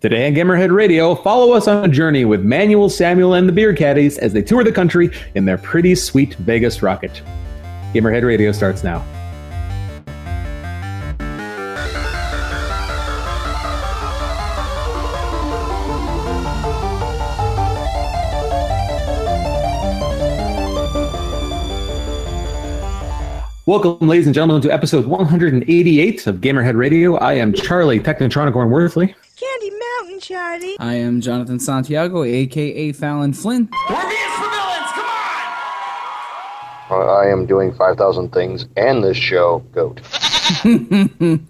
Today on Gamerhead Radio, follow us on a journey with Manuel, Samuel, and the Beer Caddies as they tour the country in their pretty sweet Vegas rocket. Gamerhead Radio starts now. Welcome, ladies and gentlemen, to episode 188 of Gamerhead Radio. I am Charlie, Technotronic Warren Worthley. Candy Mountain, Charlie. I am Jonathan Santiago, aka Fallon Flynn. We're being for villains, come on! Uh, I am doing 5,000 things and this show, GOAT.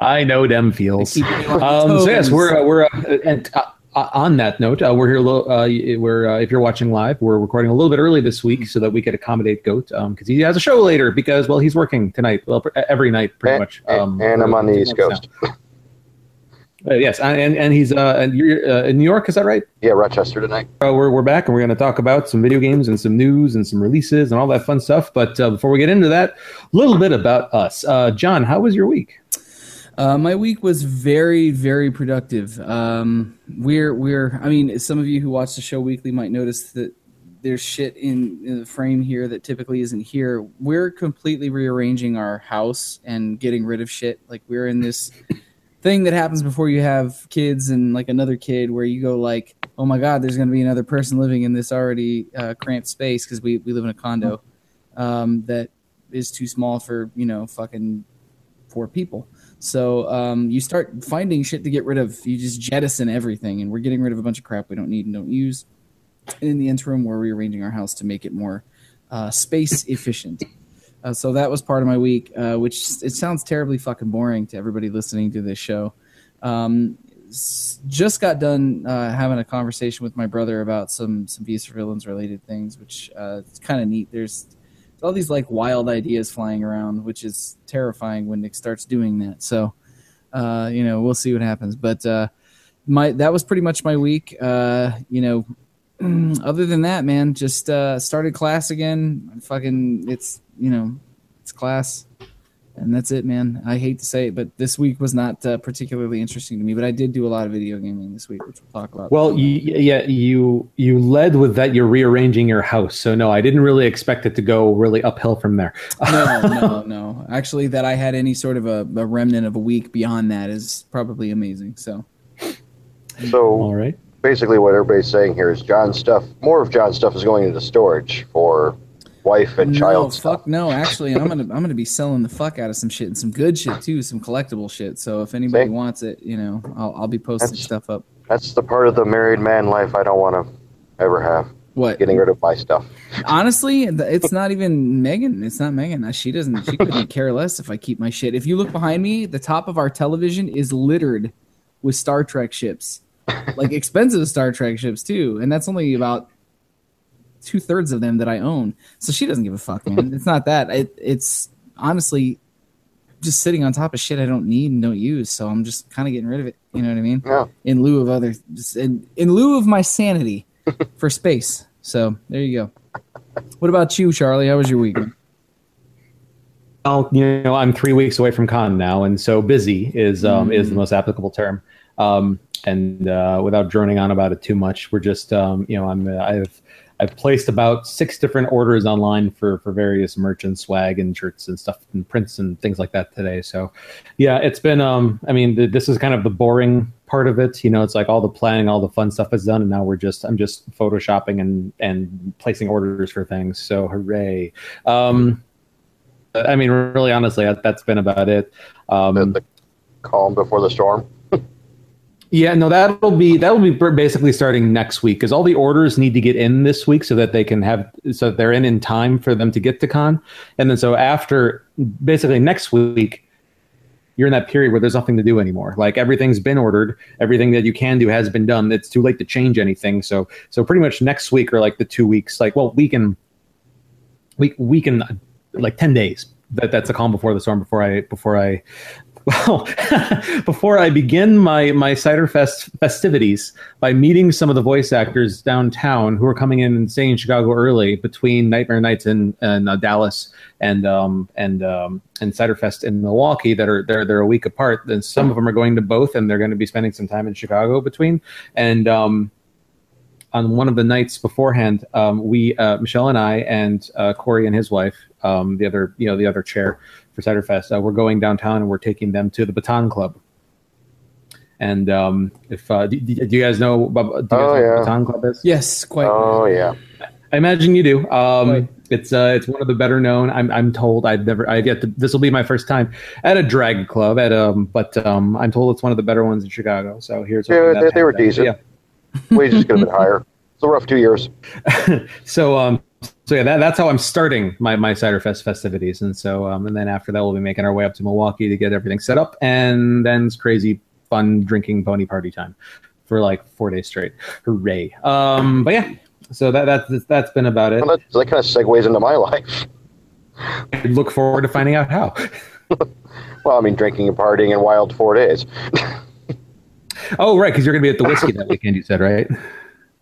I know them feels. On Um, so yes, we're uh, we're uh, and uh, uh, on that note, uh, we're here. a little- Uh, we're uh, if you're watching live, we're recording a little bit early this week so that we could accommodate Goat because he has a show later because well he's working tonight, well pr- every night pretty And, much. and- and I'm on the East Coast. Uh, yes, and and he's uh, and you're uh, in New York, is that right? Yeah, Rochester tonight. Uh, we're, we're back and we're going to talk about some video games and some news and some releases and all that fun stuff. But uh, before we get into that, a little bit about us. Uh, John, how was your week? Uh, my week was very, very productive. Um, we're, we're. I mean, some of you who watch the show weekly might notice that there's shit in, in the frame here that typically isn't here. We're completely rearranging our house and getting rid of shit. Like we're in this thing that happens before you have kids and like another kid, where you go like, "Oh my god, there's going to be another person living in this already uh, cramped space because we we live in a condo um, that is too small for you know fucking four people." So um, you start finding shit to get rid of. You just jettison everything, and we're getting rid of a bunch of crap we don't need and don't use. And in the interim, we're rearranging our house to make it more uh, space efficient. Uh, so that was part of my week, uh, which it sounds terribly fucking boring to everybody listening to this show. Um, just got done uh, having a conversation with my brother about some some for Villains related things, which uh, it's kind of neat. There's all these like wild ideas flying around, which is terrifying when Nick starts doing that. So, uh, you know, we'll see what happens. But uh, my that was pretty much my week. You know, other than that, man, just uh, started class again. Fucking, it's you know, it's class, and that's it, man. I hate to say it, but this week was not uh, particularly interesting to me. But I did do a lot of video gaming this week, which we'll talk about. Well, you, yeah, you you led with that you're rearranging your house. So no, I didn't really expect it to go really uphill from there. no, no, no. Actually, that I had any sort of a, a remnant of a week beyond that is probably amazing. So, So All right. Basically, what everybody's saying here is John's stuff, more of John's stuff is going into storage for wife and no, child stuff. fuck no. Actually, I'm gonna I'm gonna be selling the fuck out of some shit and some good shit too, some collectible shit. So if anybody See? wants it, you know, I'll I'll be posting That's- stuff up. That's the part of the married man life I don't want to ever have. What? Getting rid of my stuff. Honestly, it's not even Megan. It's not Megan. She doesn't. She couldn't care less if I keep my shit. If you look behind me, the top of our television is littered with Star Trek ships, like expensive Star Trek ships too, and that's only about two thirds of them that I own. So she doesn't give a fuck, man. It's not that. It, it's honestly just sitting on top of shit I don't need and don't use. So I'm just kind of getting rid of it. You know what I mean? Yeah. In lieu of other, in, in lieu of my sanity for space. So there you go. What about you, Charlie? How was your week? Well, you know, I'm three weeks away from con now, and so busy is um, is the most applicable term. Um, and uh, without droning on about it too much, we're just um, you know, I'm uh, I've I've placed about six different orders online for for various merch and swag and shirts and stuff and prints and things like that today. So, yeah, it's been um, I mean, th- this is kind of the boring part of it. You know, it's like all the planning, all the fun stuff is done, and now we're just I'm just photoshopping and and placing orders for things. So, hooray! Um, I mean, really, honestly, that, that's been about it. Um, the calm before the storm. Yeah, no, that'll be that'll be basically starting next week because all the orders need to get in this week so that they can have so that they're in in time for them to get to con, and then so after basically next week, you're in that period where there's nothing to do anymore. Like everything's been ordered, everything that you can do has been done. It's too late to change anything. So so pretty much next week or like the two weeks, like well, we can we we can uh, like 10 days that that's a calm before the storm before i before i Well, before I begin my my Cider Fest festivities by meeting some of the voice actors downtown who are coming in and staying in Chicago early between Nightmare Nights and, and uh, Dallas and um, and um, and Cider Fest in Milwaukee that are they're they're a week apart. Then some of them are going to both, and they're going to be spending some time in Chicago between. And um, on one of the nights beforehand, um, we uh, Michelle and I and uh, Corey and his wife, um, the other you know the other chair for Cider Fest, uh, we're going downtown and we're taking them to the Baton Club. And um, if uh, do, do you guys know, do you guys Oh, know what yeah. Baton Club is? Yes, quite. Oh yeah. I imagine you do. Um, Right. It's uh, it's one of the better known. I'm I'm told I've never I get to, this will be my first time at a drag club at um, but um, I'm told it's one of the better ones in Chicago. So here's Yeah, they- they were pans out. decent. Wages could have been higher. It's a rough two years. so um so yeah that, that's how i'm starting my my cider fest festivities. And so um and then after that we'll be making our way up to milwaukee to get everything set up. And then it's crazy fun drinking pony party time for like four days straight. Hooray. Um but yeah so that that's that's been about it. Well, that, that kind of segues into my life. I look forward to finding out how. Well, I mean, drinking and partying and wild four days. oh right because you're gonna be at the whiskey that weekend you said right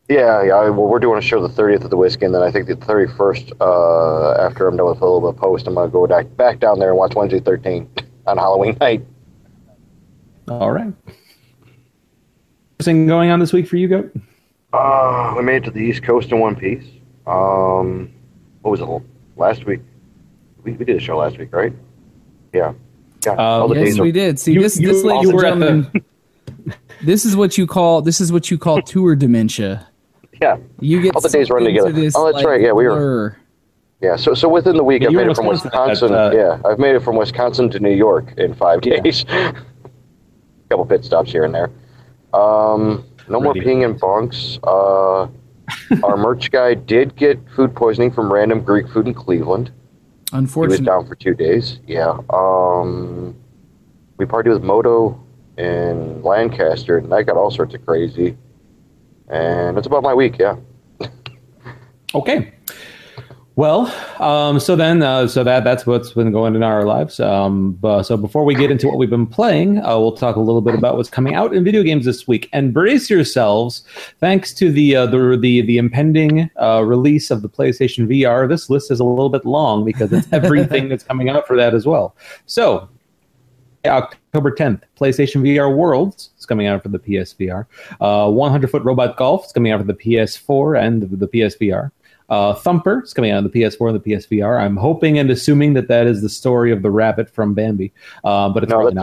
Yeah, yeah. I- Well, we're doing a show the 30th of the whiskey, and then I think the 31st, uh, after I'm done with a little bit of post, I'm going to go back, back down there and watch Wednesday 13 on Halloween night. all right Anything going on this week for you goat Uh, we made it to the East Coast in one piece. Um, what was it? Last week? We, we did a show last week, right? Yeah. Yeah. Um, all the yes, days we are- did. See You- this, you this, ladies also and were at the- This is what you call this is what you call tour dementia. Yeah. You get All the days sucked run together. This, Oh, that's like, right. Yeah, we were- blur. Yeah. So, so within the week, Yeah, I've made it from Wisconsin at uh, yeah, I've made it from Wisconsin to New York in five Yeah. days. couple pit stops here and there. Um, no more Ready. peeing in bunks. Uh, our merch guy did get food poisoning from random Greek food in Cleveland. Unfortunately, He was down for two days. Yeah. Um, we partied with Moto in Lancaster, and that got all sorts of crazy. And that's about my week. Yeah. Okay. Well, um, so then, uh, so that that's what's been going in our lives. Um, but, so before we get into what we've been playing, uh, we'll talk a little bit about what's coming out in video games this week. And brace yourselves, thanks to the uh, the the the impending uh, release of the PlayStation VR. This list is a little bit long because it's everything that's coming out for that as well. So. October 10th, PlayStation VR Worlds coming out for the PSVR. Uh, 100 Foot Robot Golf is coming out for the PS4 and the, the PSVR. Uh, Thumper is coming out on the PS4 and the PSVR. I'm hoping and assuming that that is the story of the rabbit from Bambi, uh, but it's No, probably not.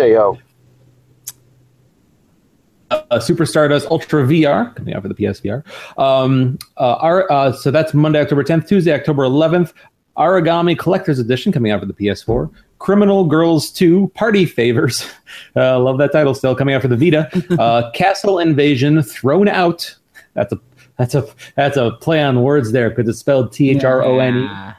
Uh, Super Stardust Ultra VR coming out for the PSVR. Um, uh, our, uh, so that's Monday, October 10th. Tuesday, October 11th. Origami Collector's Edition coming out for the PS4. Criminal Girls 2 Party Favors. Uh, love that title still coming out for the Vita. Uh, Castle Invasion Throne Out. That's a that's a that's a play on words there because it's spelled T H R O N E.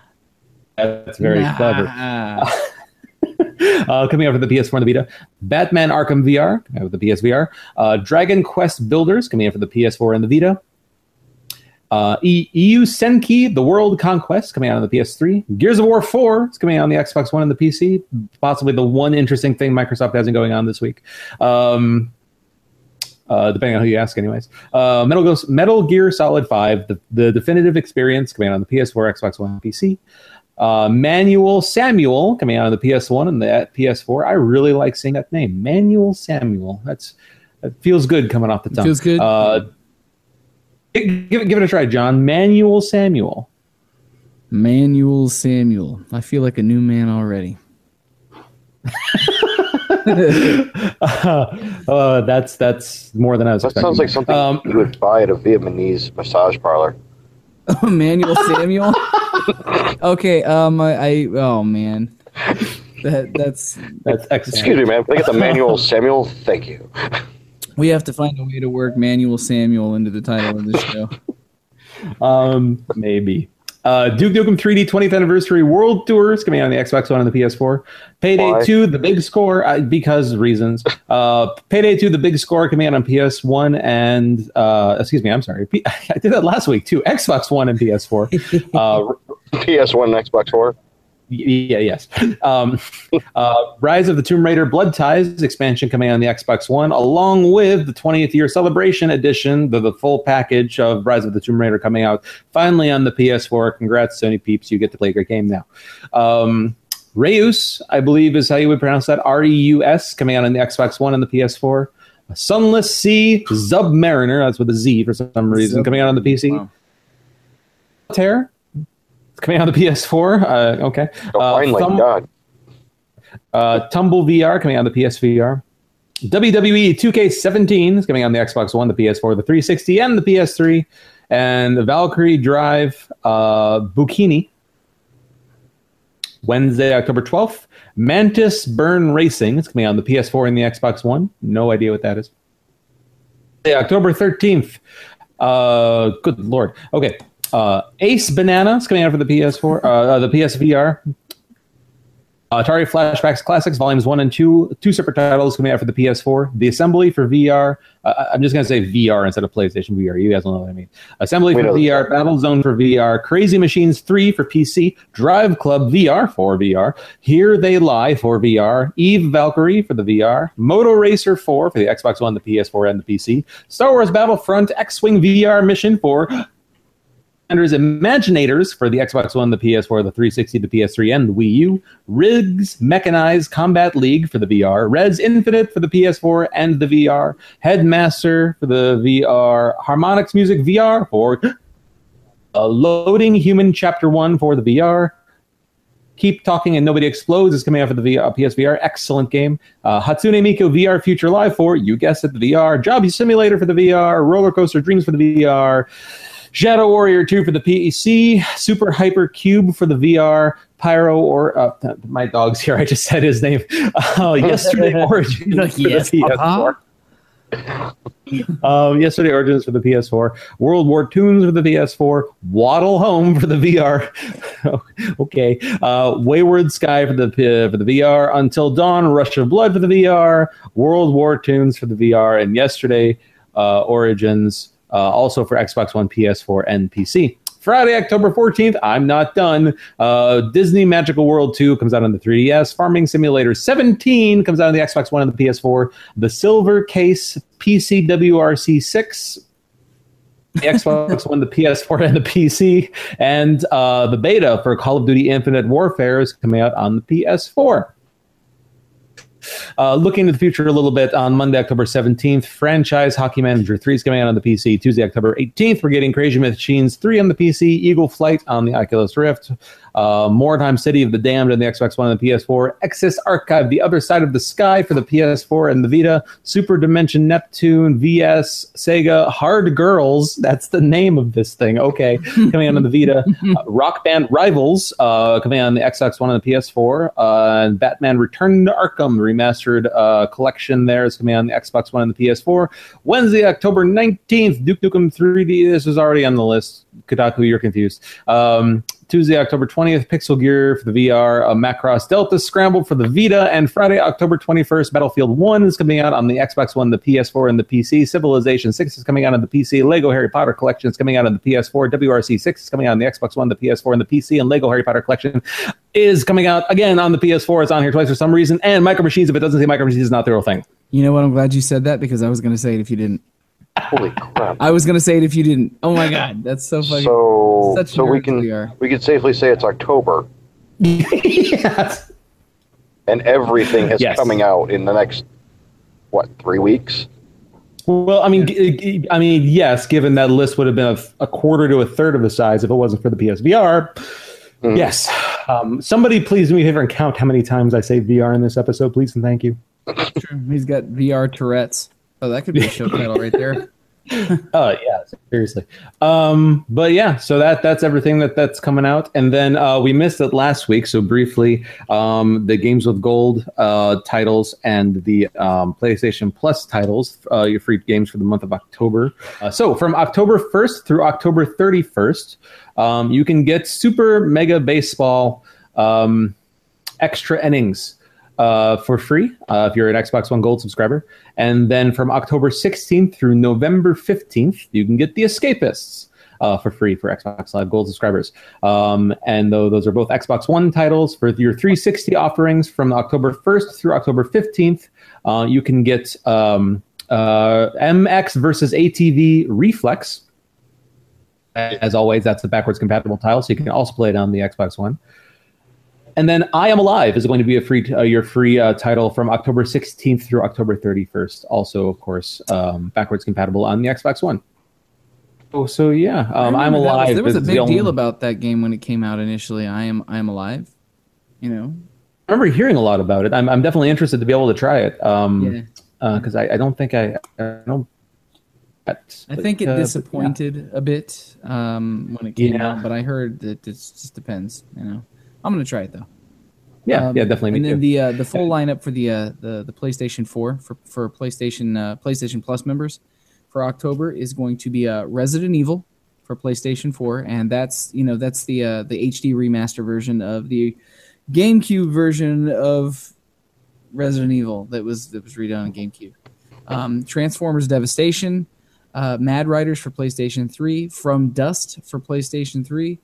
That's very Nah. clever. uh, coming out for the PS4 and the Vita. Batman Arkham VR coming out for the PSVR. Uh, Dragon Quest Builders coming out for the PS4 and the Vita. Uh, Eiyuu Senki The World Conquest coming out on the PS3. Gears of War 4 is coming out on the Xbox One and the PC. Possibly the one interesting thing Microsoft hasn't going on this week. Um, uh, depending on who you ask, anyways. Uh, Metal, Gear, Metal Gear Solid 5, the, the definitive experience coming out on the PS4, Xbox One, PC. Uh, Manuel Samuel coming out on the PS1 and the PS4. I really like seeing that name, Manuel Samuel. That's that feels good coming off the tongue. Feels good. Uh, give, give it give it a try, John. Manuel Samuel. Manuel Samuel. I feel like a new man already. uh, that's that's more than I was That expecting. sounds like something Um, you would buy at a Vietnamese massage parlor. Manuel Samuel. okay. Um. I, I. Oh man. That that's. that's excellent. Excuse me, man. Can I get the manual Samuel? Thank you. We have to find a way to work Manuel Samuel into the title of the show. Um, maybe. Uh, Duke Nukem 3D 20th Anniversary World Tour is coming out on the Xbox One and the PS4. Payday Why? 2, The Big Score, uh, because reasons. Uh, Payday 2, The Big Score coming out on PS1 and, uh, excuse me, I'm sorry. P- I did that last week too. Xbox One and PS4. Uh, PS1 and Xbox 4. Yeah, yes. Um, uh, Rise of the Tomb Raider Blood Ties expansion coming on the Xbox One, along with the 20th year celebration edition, the, the full package of Rise of the Tomb Raider coming out finally on the PS4. Congrats, Sony peeps. You get to play a great game now. Um, Reus, I believe is how you would pronounce that. R E U S, coming out on the Xbox One and the PS4. Sunless Sea Submariner, that's with a Z for some reason, coming out on the PC. Wow. Terror, it's coming out on the PS4. Uh, okay. Oh, Uh, finally, Thumb- God. uh, Tumble VR coming out on the PSVR. WWE 2K17 is coming out on the Xbox One, the PS4, the 360, and the PS3. And the Valkyrie Drive uh, Bukini. Wednesday, October 12th. Mantis Burn Racing is coming out on the PS4 and the Xbox One. No idea what that is. October 13th. Uh, good lord. Okay. Uh, Ace Banana is coming out for the PS4, uh, uh, the PSVR. Uh, Atari Flashbacks Classics Volumes 1 and 2, two separate titles coming out for the PS4. The Assembly for VR. Uh, I'm just going to say VR instead of PlayStation VR. You guys will know what I mean. Assembly We for VR, Battlezone for VR, Crazy Machines 3 for PC, Drive Club VR for VR, Here They Lie for VR, Eve Valkyrie for the VR, Moto Racer 4 for the Xbox One, the PS4, and the PC, Star Wars Battlefront X Wing VR Mission for Commanders Imaginators for the Xbox One, the PS4, the 360, the PS3, and the Wii U. Rigs Mechanized Combat League for the VR. Rez Infinite for the PS4 and the VR. Headmaster for the VR. Harmonix Music VR for uh, Loading Human Chapter 1 for the VR. Keep Talking and Nobody Explodes is coming out for the VR, PSVR. Excellent game. Uh, Hatsune Miku VR Future Live for, you guessed it, the VR. Job Simulator for the VR. Roller Coaster Dreams for the VR. Shadow Warrior 2 for the PC, Super Hyper Cube for the VR, Pyro or uh, my dog's here. I just said his name. Uh, yesterday Origins for the PS4. Um, yesterday Origins for the PS4, World War Toons for the PS4, Waddle Home for the VR. okay, uh, Wayward Sky for the P- for the VR, Until Dawn, Rush of Blood for the VR, World War Toons for the VR, and yesterday uh, Origins uh, also for Xbox One, PS4, and PC. Friday, October 14th, I'm not done. Uh, Disney Magical World 2 comes out on the 3DS. Farming Simulator 17 comes out on the Xbox One and the PS4. The Silver Case PCWRC 6 the Xbox One, the PS4, and the PC, and uh, the beta for Call of Duty Infinite Warfare is coming out on the PS4. Uh, looking to the future a little bit on Monday, October 17th, Franchise Hockey Manager 3 is coming out on the PC. Tuesday, October 18th, we're getting Crazy Machines 3 on the PC, Eagle Flight on the Oculus Rift, uh, Mordheim City of the Damned on the Xbox One and the PS4, Exist Archive, The Other Side of the Sky for the PS4 and the Vita, Super Dimension Neptune, VS, Sega, Hard Girls, that's the name of this thing, okay, coming out on the Vita, uh, Rock Band Rivals uh, coming out on the Xbox One and the PS4, uh, and Batman Return to Arkham remastered uh, collection there is coming out on the Xbox One and the PS4. Wednesday, October 19th, Duke Nukem 3D, this is already on the list. Kotaku, you're confused. Um, Tuesday, October 20th, Pixel Gear for the VR, uh, Macross Delta Scramble for the Vita, and Friday, October 21st, Battlefield 1 is coming out on the Xbox One, the PS4, and the PC. Civilization 6 is coming out on the PC. Lego Harry Potter Collection is coming out on the PS4. WRC 6 is coming out on the Xbox One, the PS4, and the PC. And Lego Harry Potter Collection is coming out again on the PS4. It's on here twice for some reason. And Micro Machines, if it doesn't say Micro Machines, is not the real thing. You know what? I'm glad you said that because I was going to say it if you didn't. Holy crap. I was going to say it if you didn't. Oh my god, that's so funny. So, Such so we can we are. we can safely say it's October, yes. and everything is Yes. coming out in the next what three weeks? Well, I mean, I mean, yes. Given that list would have been a, a quarter to a third of the size if it wasn't for the PSVR. Mhm. Yes. Um, somebody, please do me a favor and count how many times I say VR in this episode, please, and thank you. True. He's got VR Tourette's. Oh, that could be a show title right there. Oh yeah, seriously. Um, but yeah, so that that's everything that that's coming out, and then uh, we missed it last week. So briefly, um, the Games with Gold uh, titles and the um, PlayStation Plus titles, uh, your free games for the month of October. Uh, so from October first through October thirty first, um, you can get Super Mega Baseball um, extra innings uh, for free uh, if you're an Xbox One Gold subscriber. And then from October 16th through November 15th, you can get The Escapists. uh, for free for Xbox Live Gold subscribers. Um, and though those are both Xbox One titles for your 360 offerings from October 1st through October 15th, uh, you can get um, uh, MX versus ATV Reflex. As always, that's the backwards compatible title, so you can also play it on the Xbox One. And then I Am Alive is going to be a free uh, your free uh, title from October 16th through October 31st. Also, of course, um, backwards compatible on the Xbox One. Oh, so yeah, um, I'm that was- Alive. there was a big only- deal about that game when it came out initially. I am I am alive. You know. I remember hearing a lot about it. I'm, I'm definitely interested to be able to try it. Um, Yeah. because I, I don't think I, I don't. but- I think it uh, but, yeah. disappointed a bit um, when it came Yeah. out, but I heard that it just depends. You know, I'm gonna try it though. Yeah, Um, yeah, definitely. me And then too. the uh, the full lineup for the uh, the the PlayStation 4 for for PlayStation uh, PlayStation Plus members for October is going to be uh, Resident Evil for PlayStation 4, and that's you know that's the uh, the HD remaster version of the GameCube version of Resident Evil that was that was redone on GameCube. Um, Transformers Devastation, uh, Mad Riders for PlayStation 3, From Dust for PlayStation 3,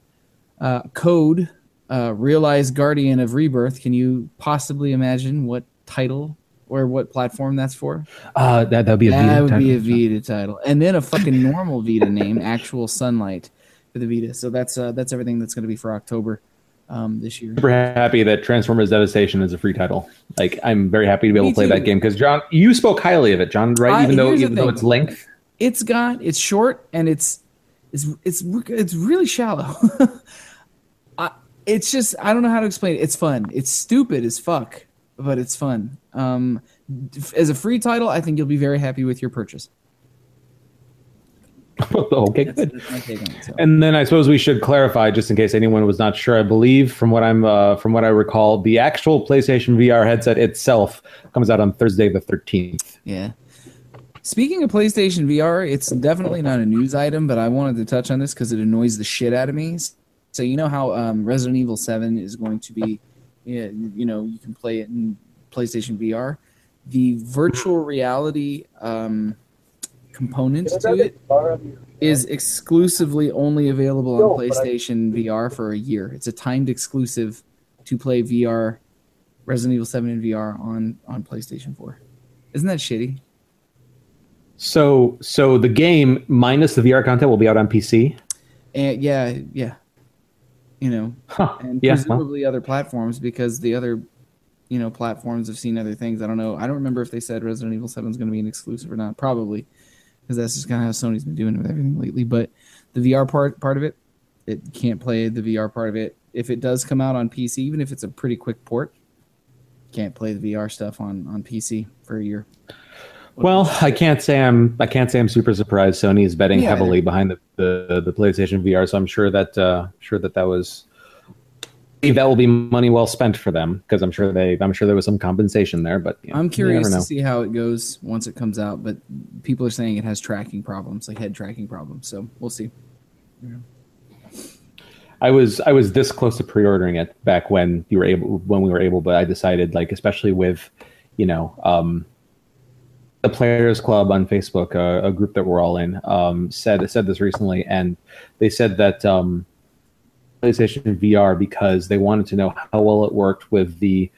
uh, Code, uh, Realize Guardian of Rebirth. Can you possibly imagine what title or what platform that's for? uh, that that'd be a that Vita would title. be a Vita title, and then a fucking normal Vita name, Actual Sunlight for the Vita. So that's uh, that's everything that's going to be for October um, this year. super happy that Transformers Devastation is a free title. Like, I'm very happy to be able Me to play too. that game because John, you spoke highly of it, John. Right? I- even though even though its length. It's got it's short and it's it's it's it's really shallow. It's just I don't know how to explain it. It's fun. It's stupid as fuck, but it's fun. Um, as a free title, I think you'll be very happy with your purchase. okay, That's, good. that's my take on it. So. And then I suppose we should clarify, just in case anyone was not sure. I believe, from what I'm, uh, from what I recall, the actual PlayStation VR headset itself comes out on Thursday the 13th. Yeah. Speaking of PlayStation VR, it's definitely not a news item, but I wanted to touch on this because it annoys the shit out of me. So you know how um, Resident Evil Seven is going to be, you know, you can play it in PlayStation VR. The virtual reality um, component to it is exclusively only available on PlayStation VR for a year. It's a timed exclusive to play VR, Resident Evil Seven in VR on on PlayStation Four. Isn't that shitty? So, so the game minus the VR content will be out on PC. And yeah, yeah. You know, Huh. and Yeah. presumably other platforms because the other, you know, platforms have seen other things. I don't know. I don't remember if they said Resident Evil Seven is going to be an exclusive or not. Probably, because that's just kind of how Sony's been doing with everything lately. But the VR part part of it, it can't play the VR part of it. If it does come out on PC, even if it's a pretty quick port, can't play the VR stuff on on PC for a year. Well, I can't say I'm I can't say I'm super surprised. Sony is betting Yeah. heavily behind the, the the PlayStation VR, so I'm sure that uh, sure that that was that will be money well spent for them because I'm sure they I'm sure there was some compensation there. But you know, I'm curious to see how it goes once it comes out, but people are saying it has tracking problems, like head tracking problems. So we'll see. I was I was this close to pre-ordering it back when you were able when we were able, but I decided like especially with you know um, the Players Club on Facebook, uh, a group that we're all in, um, said said this recently, and they said that um, PlayStation VR because they wanted to know how well it worked with the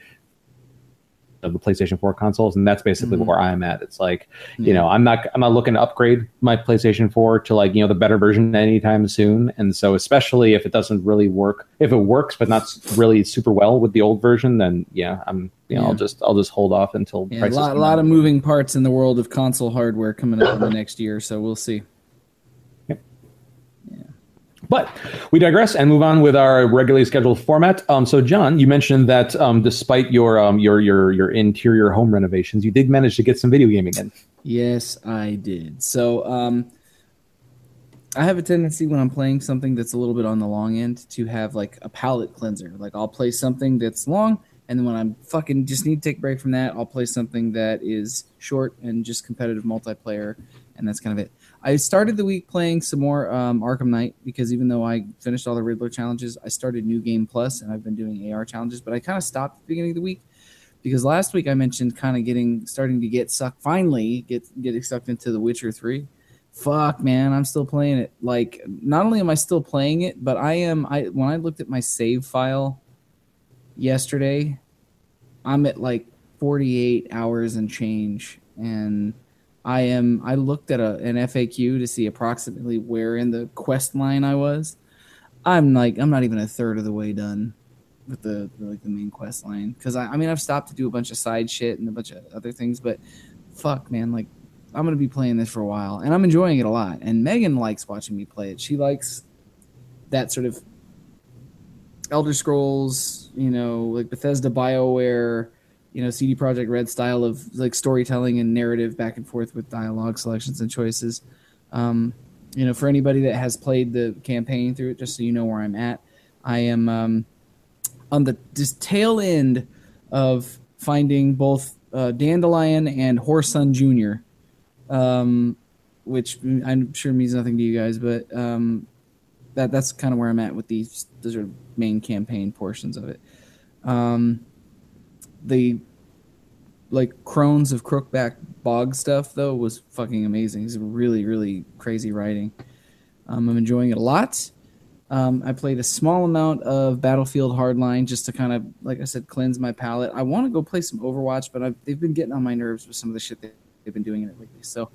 of the PlayStation 4 consoles, and that's basically Mhm. where I'm at. It's like, you know, I'm not I'm not looking to upgrade my PlayStation 4 to like you know the better version anytime soon, and so especially if it doesn't really work, if it works but not really super well with the old version, then yeah, I'm you know Yeah. I'll just I'll just hold off until Yeah, a lot, a lot of moving parts in the world of console hardware coming up in the next year, so we'll see. But we digress and move on with our regularly scheduled format. Um, so, John, you mentioned that um, despite your um, your your your interior home renovations, you did manage to get some video gaming in. Yes, I did. So, um, I have a tendency when I'm playing something that's a little bit on the long end to have like a palate cleanser. Like I'll play something that's long, and then when I'm fucking just need to take a break from that, I'll play something that is short and just competitive multiplayer, and that's kind of it. I started the week playing some more um, Arkham Knight because even though I finished all the Riddler challenges, I started New Game Plus and I've been doing AR challenges. But I kind of stopped at the beginning of the week because last week I mentioned kind of getting starting to get sucked finally get getting sucked into The Witcher Three fuck, man, I'm still playing it. Like, not only am I still playing it, but I am. I when I looked at my save file yesterday, I'm at like 48 hours and change, and I am. I looked at a, an FAQ to see approximately where in the quest line I was. I'm like, I'm not even a third of the way done with the, the like the main quest line because I, I mean I've stopped to do a bunch of side shit and a bunch of other things, but fuck, man, like I'm gonna be playing this for a while, and I'm enjoying it a lot. And Megan likes watching me play it. She likes that sort of Elder Scrolls, you know, like Bethesda, Bioware, you know, CD Projekt Red style of like storytelling and narrative back and forth with dialogue selections and choices. Um, you know, for anybody that has played the campaign through it, just so you know where I'm at, I am um, on the tail end of finding both uh, Dandelion and Whoreson Jr um, which I'm sure means nothing to you guys, but um, that that's kind of where I'm at with these. Those are main campaign portions of it. Um, the like Crones of Crookback Bog stuff though was fucking amazing. It's really really crazy writing. Um, I'm enjoying it a lot. Um, I played a small amount of Battlefield Hardline just to kind of, like I said, cleanse my palate. I want to go play some Overwatch, but I've, they've been getting on my nerves with some of the shit they've been doing in it lately. So,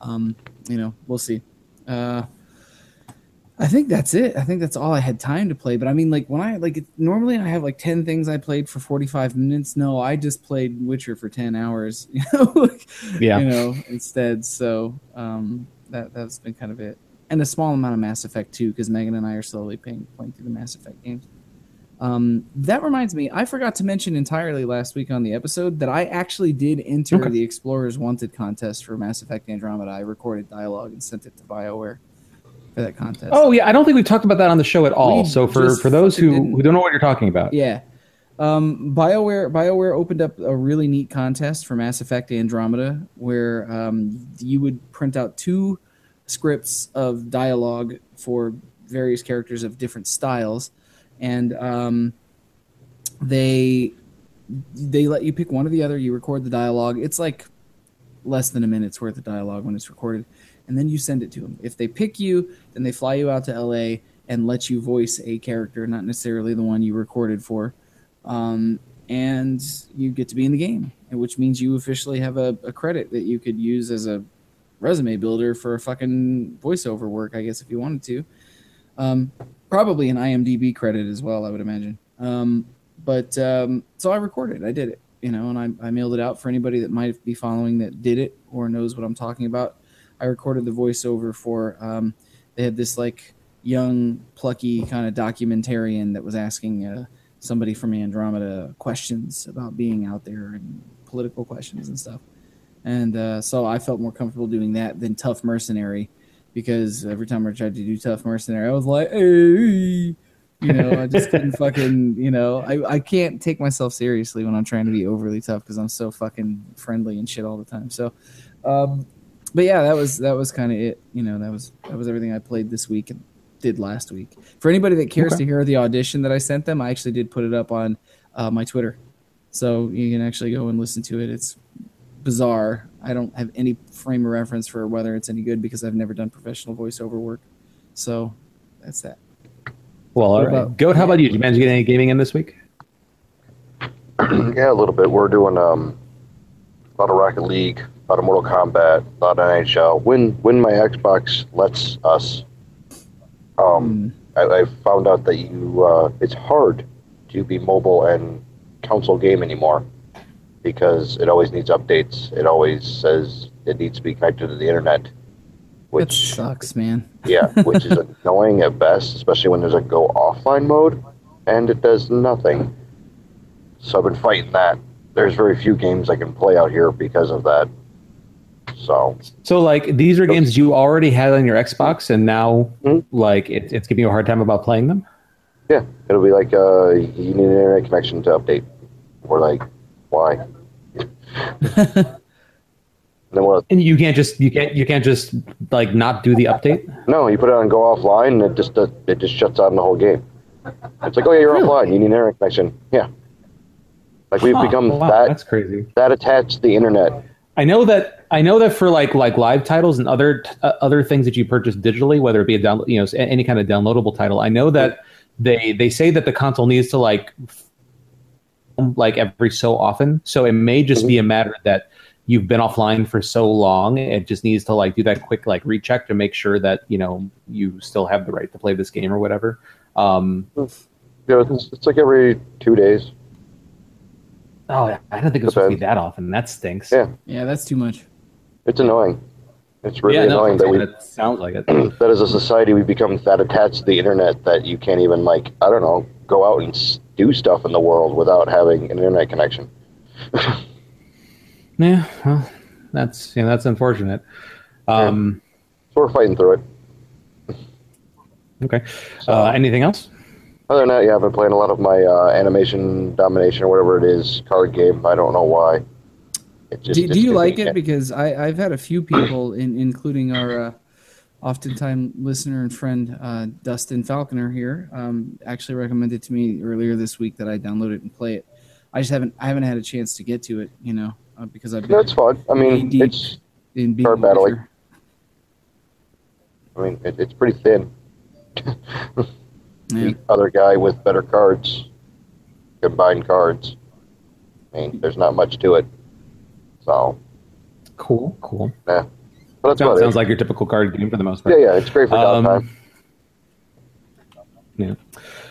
um, you know, we'll see. Uh, I think that's it. I think that's all I had time to play. But I mean, like when I like it, normally I have like ten things I played for forty five minutes. No, I just played Witcher for ten hours. You know, like, Yeah. you know, instead. So um, that that's been kind of it, and a small amount of Mass Effect too, because Megan and I are slowly playing playing through the Mass Effect games. Um, that reminds me, I forgot to mention entirely last week on the episode that I actually did enter Okay. the Explorers Wanted contest for Mass Effect Andromeda. I recorded dialogue and sent it to BioWare for that contest. Oh yeah, I don't think we've talked about that on the show at all. We so for for those who, didn't. who don't know what you're talking about, Yeah. Um, BioWare BioWare opened up a really neat contest for Mass Effect Andromeda where um, you would print out two scripts of dialogue for various characters of different styles, and um, they they let you pick one or the other. You record the dialogue. It's like less than a minute's worth of dialogue when it's recorded, and then you send it to them. If they pick you, then they fly you out to LA and let you voice a character, not necessarily the one you recorded for, um, and you get to be in the game, which means you officially have a, a credit that you could use as a resume builder for a fucking voiceover work, I guess, if you wanted to. Um, probably an IMDb credit as well, I would imagine. Um, but um, so I recorded, I did it, you know, and I, I mailed it out for anybody that might be following that did it or knows what I'm talking about. I recorded the voiceover for. Um, they had this like young, plucky kind of documentarian that was asking uh, somebody from Andromeda questions about being out there and political questions and stuff. And uh, so I felt more comfortable doing that than Tough Mercenary because every time I tried to do Tough Mercenary, I was like, hey, you know, I just couldn't fucking, you know, I, I can't take myself seriously when I'm trying to be overly tough because I'm so fucking friendly and shit all the time. So, um, but yeah, that was that was kind of it. You know, that was that was everything I played this week and did last week. For anybody that cares Okay. to hear the audition that I sent them, I actually did put it up on uh, my Twitter, so you can actually go and listen to it. It's bizarre. I don't have any frame of reference for whether it's any good because I've never done professional voiceover work. So that's that. well, all right. About- Goat, how about you? Did you manage to get any gaming in this week? yeah, a little bit. We're doing um, a lot of Rocket League, a of Mortal Kombat, a lot of NHL. When when my Xbox lets us, um, I, I found out that you uh, it's hard to be mobile and console game anymore because it always needs updates. It always says it needs to be connected to the internet, which sucks, man. yeah, which is annoying at best, especially when there's a go offline mode, and it does nothing. So I've been fighting that. There's very few games I can play out here because of that. So So like these are games you already had on your Xbox, and now Mhm. like it, it's giving you a hard time about playing them. yeah, it'll be like uh, you need an internet connection to update. We're like, why? then? And you can't just you can't you can't just like not do the update. No, you put it on go offline, and it just does, it just shuts out the whole game. It's like, oh yeah, you're Really? offline. You need an internet connection. Yeah. Like we've Huh, become wow, that that's crazy. that attached to the internet. I know that I know that for like like live titles and other uh, other things that you purchase digitally, whether it be a down, you know, any kind of downloadable title, I know that they they say that the console needs to like like every so often. So it may just mm-hmm. be a matter that you've been offline for so long, it just needs to like do that quick like recheck to make sure that you know you still have the right to play this game or whatever. Um, yeah, it's, it's like every two days. Oh, I don't think it's supposed to be that often. That stinks. Yeah, yeah, that's too much. It's annoying. It's really yeah, annoying that we. It sounds like it. that as a society we've become that attached to the internet that you can't even like I don't know go out and do stuff in the world without having an internet connection. yeah, well, that's yeah, that's unfortunate. Um, yeah. So we're fighting through it. Okay. So, uh, anything else? Other than that, yeah, I've been playing a lot of my uh, animation domination or whatever it is card game. I don't know why. Just, do, do you like it? Because I, I've had a few people, in, including our uh, oftentimes listener and friend uh, Dustin Falconer here, um, actually recommended to me earlier this week that I download it and play it. I just haven't I haven't had a chance to get to it, you know, uh, because I've been. That's fun. I mean, it's in card battling. I mean, it, it's pretty thin. yeah. The other guy with better cards, combined cards. I mean, there's not much to it. So. Cool, cool. Yeah. But sounds, sounds like your typical card game for the most part. Yeah, yeah, it's great for um, downtime. Yeah.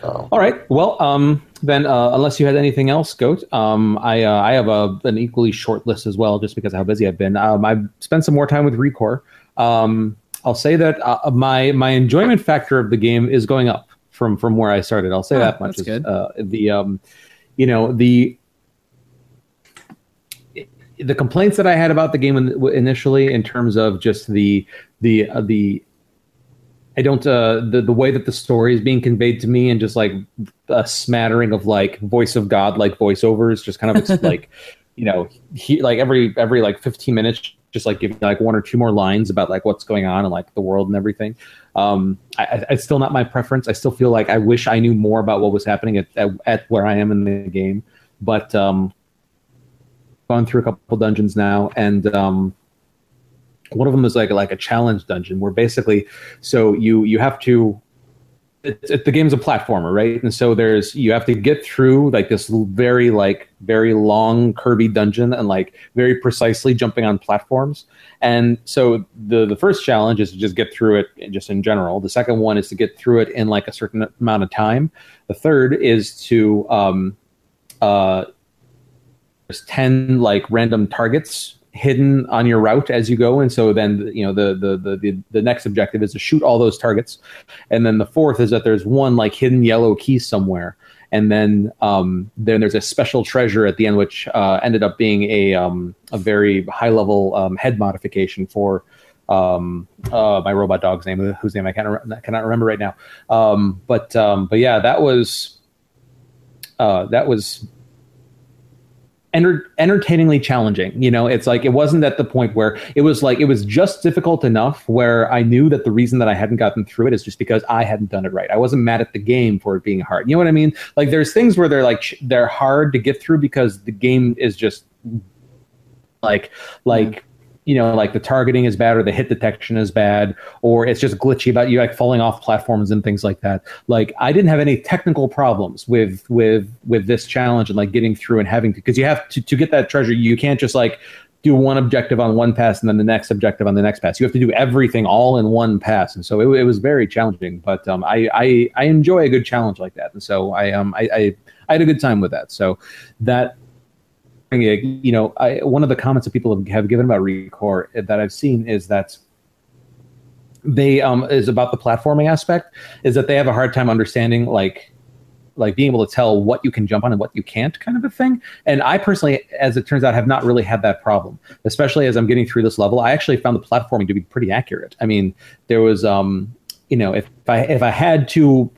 Oh. All right. Well, um, then, uh, unless you had anything else, Goat, um, I uh, I have a, an equally short list as well, just because of how busy I've been. Um, I've spent some more time with Recore. Um, I'll say that uh, my my enjoyment factor of the game is going up from from where I started. I'll say oh, that much. That's good. Uh, the um, you know the the complaints that I had about the game initially, in terms of just the the uh, the I don't uh, the the way that the story is being conveyed to me, and just like a smattering of like voice of God like voiceovers, just kind of like you know he, like every every like fifteen minutes, just like giving like one or two more lines about like what's going on and like the world and everything. Um, I, I, it's still not my preference. I still feel like I wish I knew more about what was happening at, at, at where I am in the game, but um, gone through a couple dungeons now, and um, one of them is like like a challenge dungeon where basically, so you you have to. It, it, the game's a platformer, right? And so there's you have to get through like this very like very long Kirby dungeon and like very precisely jumping on platforms. And so the the first challenge is to just get through it just in general. The second one is to get through it in like a certain amount of time. The third is to um, uh, there's 10 like random targets hidden on your route as you go and so then you know the, the the the the, next objective is to shoot all those targets. And then the fourth is that there's one like hidden yellow key somewhere. And then um, then there's a special treasure at the end which uh, ended up being a um, a very high level um, head modification for um, uh, my robot dog's name whose name I cannot cannot remember right now. Um, but um, but yeah that was uh, that was enter- entertainingly challenging. You know, it's like it wasn't at the point where it was like it was just difficult enough where I knew that the reason that I hadn't gotten through it is just because I hadn't done it right. I wasn't mad at the game for it being hard. You know what I mean? Like there's things where they're like they're hard to get through because the game is just like like you know, like the targeting is bad or the hit detection is bad, or it's just glitchy about you like falling off platforms and things like that. Like I didn't have any technical problems with with with this challenge and like getting through and having to because you have to to get that treasure, you can't just like do one objective on one pass and then the next objective on the next pass. You have to do everything all in one pass, and so it, it was very challenging. But um, I, I I enjoy a good challenge like that, and so I um I, I I had a good time with that. So that you know, I, one of the comments that people have given about Recore that I've seen is that they um, is about the platforming aspect is that they have a hard time understanding like like being able to tell what you can jump on and what you can't kind of a thing. And i personally as it turns out have not really had that problem especially as i'm getting through this level. I actually found the platforming to be pretty accurate. I mean there was um you know if i if i had to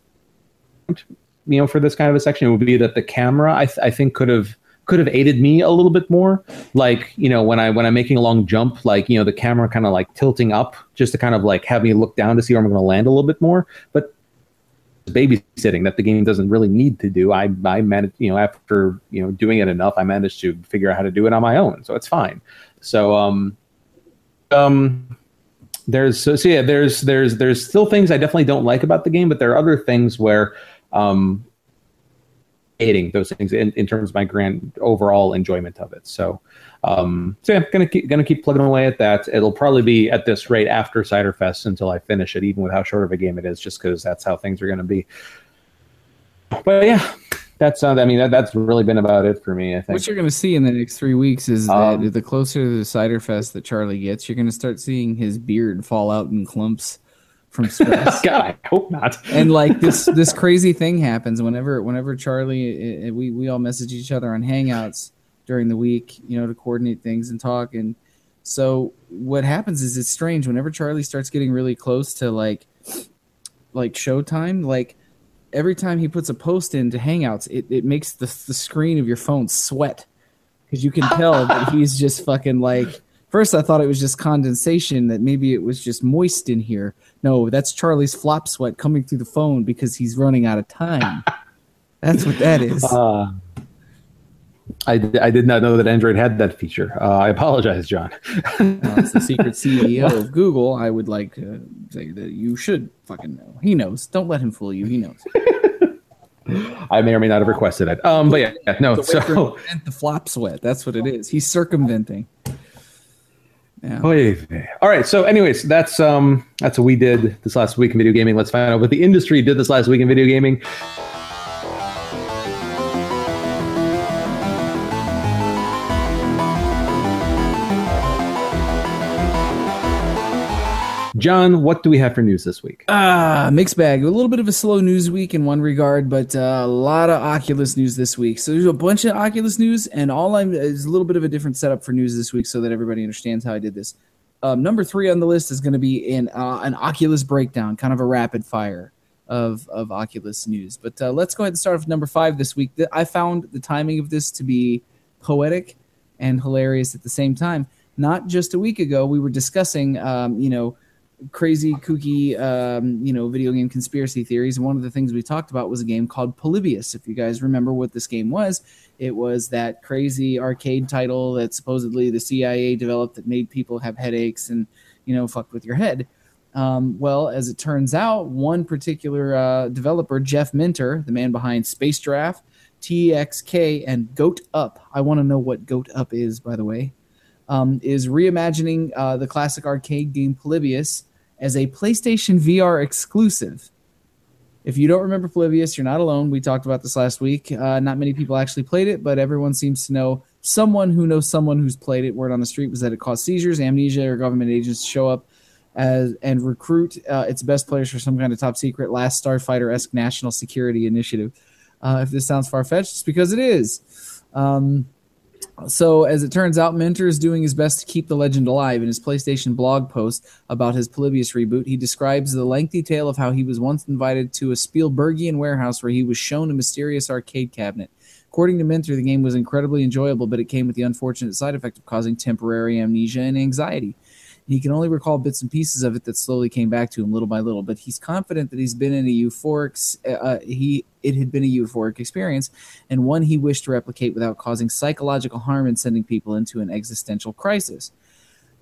you know for this kind of a section it would be that the camera i, th- I think could have could have aided me a little bit more. Like, you know, when I when I'm making a long jump, like, you know, the camera kind of like tilting up just to kind of like have me look down to see where I'm going to land a little bit more. But babysitting that the game doesn't really need to do. I I managed, you know, after, you know, doing it enough, I managed to figure out how to do it on my own. So it's fine. So um um, there's so, so yeah, there's there's there's still things I definitely don't like about the game, but there are other things where um, hating those things in, in terms of my grand overall enjoyment of it. So, um, so yeah, gonna keep gonna keep plugging away at that. It'll probably be at this rate after Cider Fest until I finish it, even with how short of a game it is, just because that's how things are gonna be. But yeah, that's uh, I mean that, that's really been about it for me. I think. What you're going to see in the next three weeks is that Um, the closer to the cider fest that Charlie gets, you're going to start seeing his beard fall out in clumps from stress. God, I hope not. and like this this crazy thing happens whenever whenever Charlie uh, we we all message each other on Hangouts during the week, you know, to coordinate things and talk. And so what happens is it's strange whenever Charlie starts getting really close to like like showtime, like every time he puts a post into Hangouts, it, it makes the the screen of your phone sweat because you can tell that he's just fucking like. First, I thought it was just condensation, that maybe it was just moist in here. No, that's Charlie's flop sweat coming through the phone because he's running out of time. That's what that is. Uh, I, I did not know that Android had that feature. Uh, I apologize, John. As the secret CEO of Google, I would like to say that you should fucking know. He knows. Don't let him fool you. He knows. I may or may not have requested it. Um, but yeah, yeah no. The So, the flop sweat. That's what it is. He's circumventing. Yeah. All right. So, anyways, that's um, that's what we did this last week in video gaming. Let's find out what the industry did this last week in video gaming. John, what do we have for news this week? Ah, mixed bag. A little bit of a slow news week in one regard, but uh, a lot of Oculus news this week. So there's a bunch of Oculus news, and all I'm is a little bit of a different setup for news this week, so that everybody understands how I did this. Um, number three on the list is going to be an uh, an Oculus breakdown, kind of a rapid fire of of Oculus news. But uh, let's go ahead and start with number five this week. I found the timing of this to be poetic and hilarious at the same time. Not just a week ago, we were discussing, um, you know crazy kooky um, you know video game conspiracy theories. And one of the things we talked about was a game called polybius. If you guys remember what this game was it was that crazy arcade title that supposedly the cia developed that made people have headaches and you know fucked with your head. Um, well as it turns out one particular uh, developer jeff minter the man behind space giraffe txk and goat up. I want to know what goat up is by the way. Um, is reimagining uh, the classic arcade game Polybius as a PlayStation VR exclusive. If you don't remember Polybius, you're not alone. We talked about this last week. Uh, not many people actually played it, but everyone seems to know someone who knows someone who's played it. Word on the street was that it caused seizures, amnesia, or government agents to show up as and recruit uh, its best players for some kind of top secret last Starfighter esque national security initiative. Uh, if this sounds far fetched, it's because it is. Um, so, as it turns out, Minter is doing his best to keep the legend alive. In his PlayStation blog post about his Polybius reboot, he describes the lengthy tale of how he was once invited to a Spielbergian warehouse where he was shown a mysterious arcade cabinet. According to Minter, the game was incredibly enjoyable, but it came with the unfortunate side effect of causing temporary amnesia and anxiety. He can only recall bits and pieces of it that slowly came back to him little by little, but he's confident that he's been in a euphoric uh, he it had been a euphoric experience and one he wished to replicate without causing psychological harm and sending people into an existential crisis.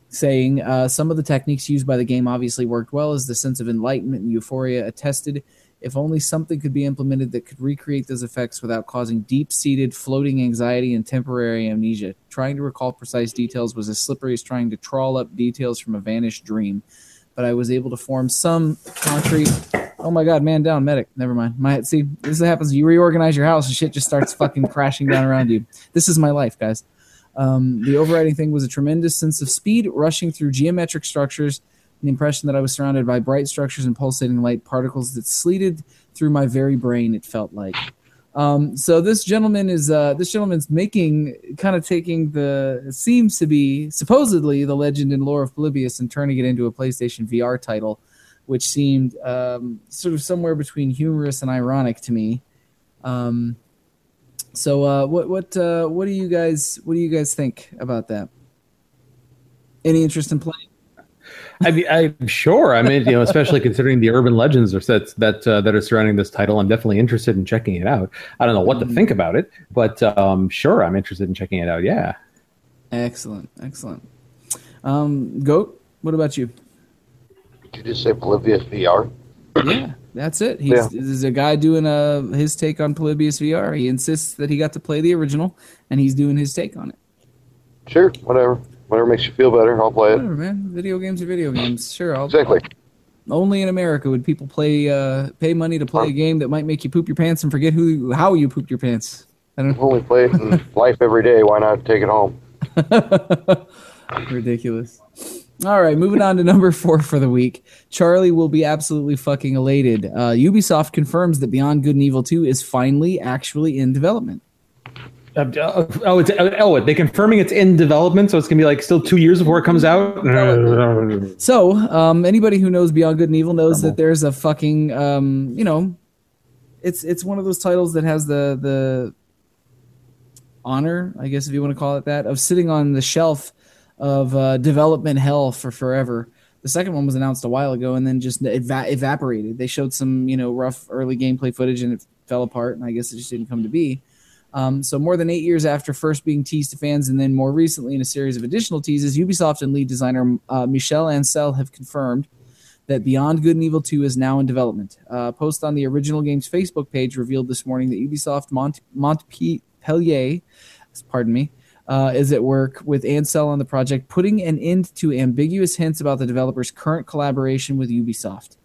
Saying uh, some of the techniques used by the game obviously worked well as the sense of enlightenment and euphoria attested. If only something could be implemented that could recreate those effects without causing deep seated floating anxiety and temporary amnesia. Trying to recall precise details was as slippery as trying to trawl up details from a vanished dream. But I was able to form some concrete. Oh my god, man down, medic. Never mind. My see, this happens. You reorganize your house and shit just starts fucking crashing down around you. This is my life, guys. Um, the overriding thing was a tremendous sense of speed rushing through geometric structures the impression that I was surrounded by bright structures and pulsating light particles that sleeted through my very brain. It felt like. Um, so this gentleman is uh, this gentleman's making kind of taking the seems to be supposedly the legend and lore of Polybius and turning it into a PlayStation VR title, which seemed um, sort of somewhere between humorous and ironic to me. Um, so uh, what what uh, what do you guys what do you guys think about that? Any interest in playing? I mean, I'm sure. I mean, you know, especially considering the urban legends or that that uh, that are surrounding this title, I'm definitely interested in checking it out. I don't know what to think about it, but um, sure, I'm interested in checking it out. Yeah. Excellent, excellent. Um, Goat, what about you? Did you just say Polybius VR? yeah, that's it. He's Yeah. there's a guy doing uh his take on Polybius VR. He insists that he got to play the original, and he's doing his take on it. Sure, whatever. Whatever makes you feel better, I'll play it. Whatever, man. Video games are video games. Sure, I'll, Exactly. Only in America would people play uh pay money to play a game that might make you poop your pants and forget who how you pooped your pants. I don't only played it in life every day. Why not take it home? Ridiculous. All right, moving on to number four for the week. Charlie will be absolutely fucking elated. Uh, Ubisoft confirms that Beyond Good and Evil 2 is finally actually in development. Uh, oh, it's oh, they confirming it's in development, so it's gonna be like still two years before it comes out. So, um, anybody who knows Beyond Good and Evil knows that there's a fucking, um, you know, it's it's one of those titles that has the the honor, I guess if you want to call it that, of sitting on the shelf of uh, development hell for forever. The second one was announced a while ago and then just eva- evaporated. They showed some, you know, rough early gameplay footage and it fell apart, and I guess it just didn't come to be. Um, so more than eight years after first being teased to fans, and then more recently in a series of additional teases, Ubisoft and lead designer uh, Michel Ancel have confirmed that Beyond Good and Evil 2 is now in development. A post on the original game's Facebook page revealed this morning that Ubisoft Mont- Montpellier, pardon me, uh, is at work with Ancel on the project, putting an end to ambiguous hints about the developer's current collaboration with Ubisoft.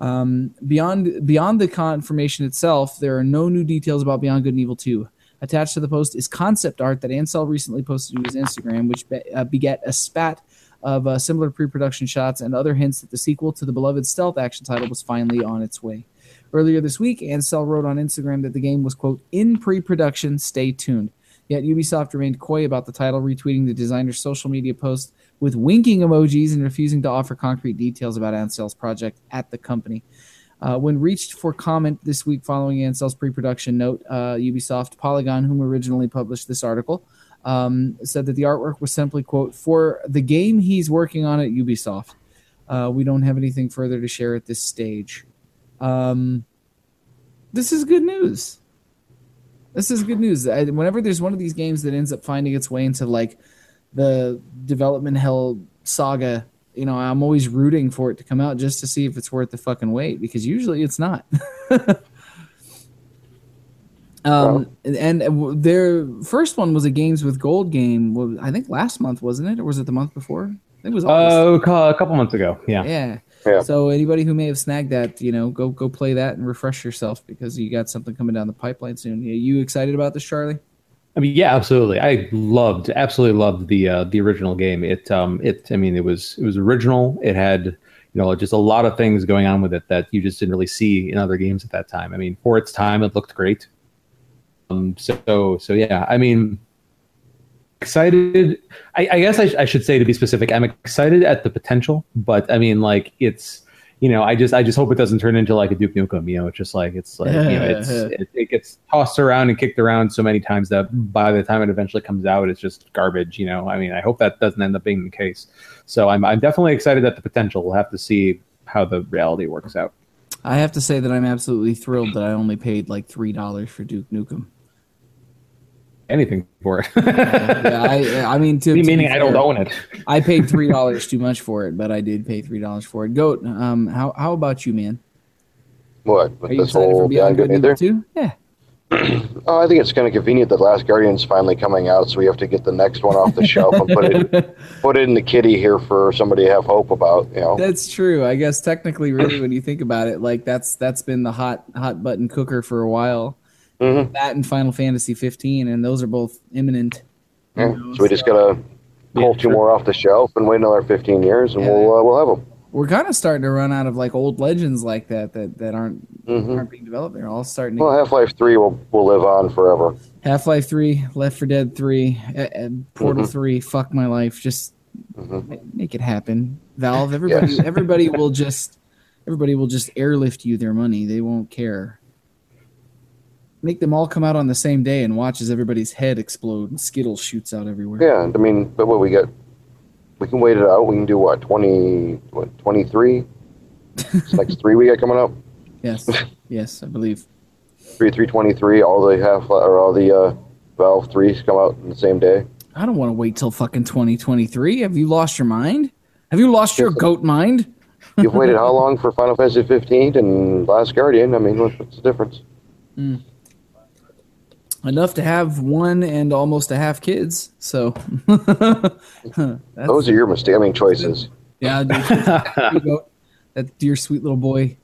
Um, beyond beyond the confirmation itself, there are no new details about Beyond Good and Evil 2. Attached to the post is concept art that Ancel recently posted to his Instagram, which be, uh, begat a spat of uh, similar pre-production shots and other hints that the sequel to the beloved stealth action title was finally on its way. Earlier this week, Ancel wrote on Instagram that the game was quote in pre-production. Stay tuned. Yet Ubisoft remained coy about the title, retweeting the designer's social media post with winking emojis and refusing to offer concrete details about Ancel's project at the company. Uh, when reached for comment this week following Ancel's pre-production note, uh, Ubisoft Polygon, whom originally published this article, um, said that the artwork was simply quote for the game he's working on at Ubisoft. Uh, we don't have anything further to share at this stage. Um, this is good news. This is good news. I, whenever there's one of these games that ends up finding its way into like the development hell saga, you know, I'm always rooting for it to come out just to see if it's worth the fucking wait because usually it's not. um, and, and their first one was a Games with Gold game. Well, I think last month wasn't it, or was it the month before? I think it was. Oh, ca- a couple months ago. Yeah. Yeah. Yeah. So anybody who may have snagged that, you know, go go play that and refresh yourself because you got something coming down the pipeline soon. Are you excited about this, Charlie? I mean, yeah, absolutely. I loved, absolutely loved the uh, the original game. It, um, it. I mean, it was it was original. It had, you know, just a lot of things going on with it that you just didn't really see in other games at that time. I mean, for its time, it looked great. Um, so so yeah. I mean, excited. I, I guess I, sh- I should say to be specific, I'm excited at the potential, but I mean, like it's. You know, I just I just hope it doesn't turn into like a Duke Nukem. You know, it's just like it's like you know, it's it, it gets tossed around and kicked around so many times that by the time it eventually comes out, it's just garbage. You know, I mean, I hope that doesn't end up being the case. So I'm I'm definitely excited at the potential. We'll have to see how the reality works out. I have to say that I'm absolutely thrilled that I only paid like three dollars for Duke Nukem. Anything for it. Yeah, I, I mean, to, to be meaning I don't own it. I paid three dollars too much for it, but I did pay three dollars for it. Goat, um, how how about you, man? What? With Are you this excited for whole Beyond Beyond Good Good and Evil Neither? too? Yeah. Oh, I think it's kind of convenient that Last Guardian's finally coming out, so we have to get the next one off the shelf and put it put it in the kitty here for somebody to have hope about. You know, That's true. I guess technically, really, when you think about it, like that's that's been the hot hot button cooker for a while. Mhm. That and Final Fantasy 15, and those are both imminent. Yeah, You know, so we just gotta pull Yeah, two sure. more off the shelf and wait another 15 years, and Yeah. we'll uh, we'll have them. We're kind of starting to run out of like old legends like that that that aren't hmm aren't being developed. They're all starting to. Well, Half Life 3 will will live on forever. Half Life 3, Left 4 Dead 3, uh, uh, Portal Mhm. 3, fuck my life. Just Mhm. make it happen. Valve, everybody Yes. everybody will just everybody will just airlift you their money. They won't care. Make them all come out on the same day and watch as everybody's head explode and Skittles shoots out everywhere. Yeah, I mean, but what we get, we can wait it out. We can do what 20, what 23? This next three we got coming up. Yes. Yes, I believe. Three, three, twenty-three. All the half or all the uh, Valve threes come out on the same day. I don't want to wait till fucking 2023. Have you lost your mind? Have you lost your goat mind? You've waited how long for Final Fantasy 15 and Last Guardian? I mean, what's, what's the difference? Enough to have one and almost a half kids. So Those are your mistake. I mean, choices. Yeah. You that dear sweet little boy.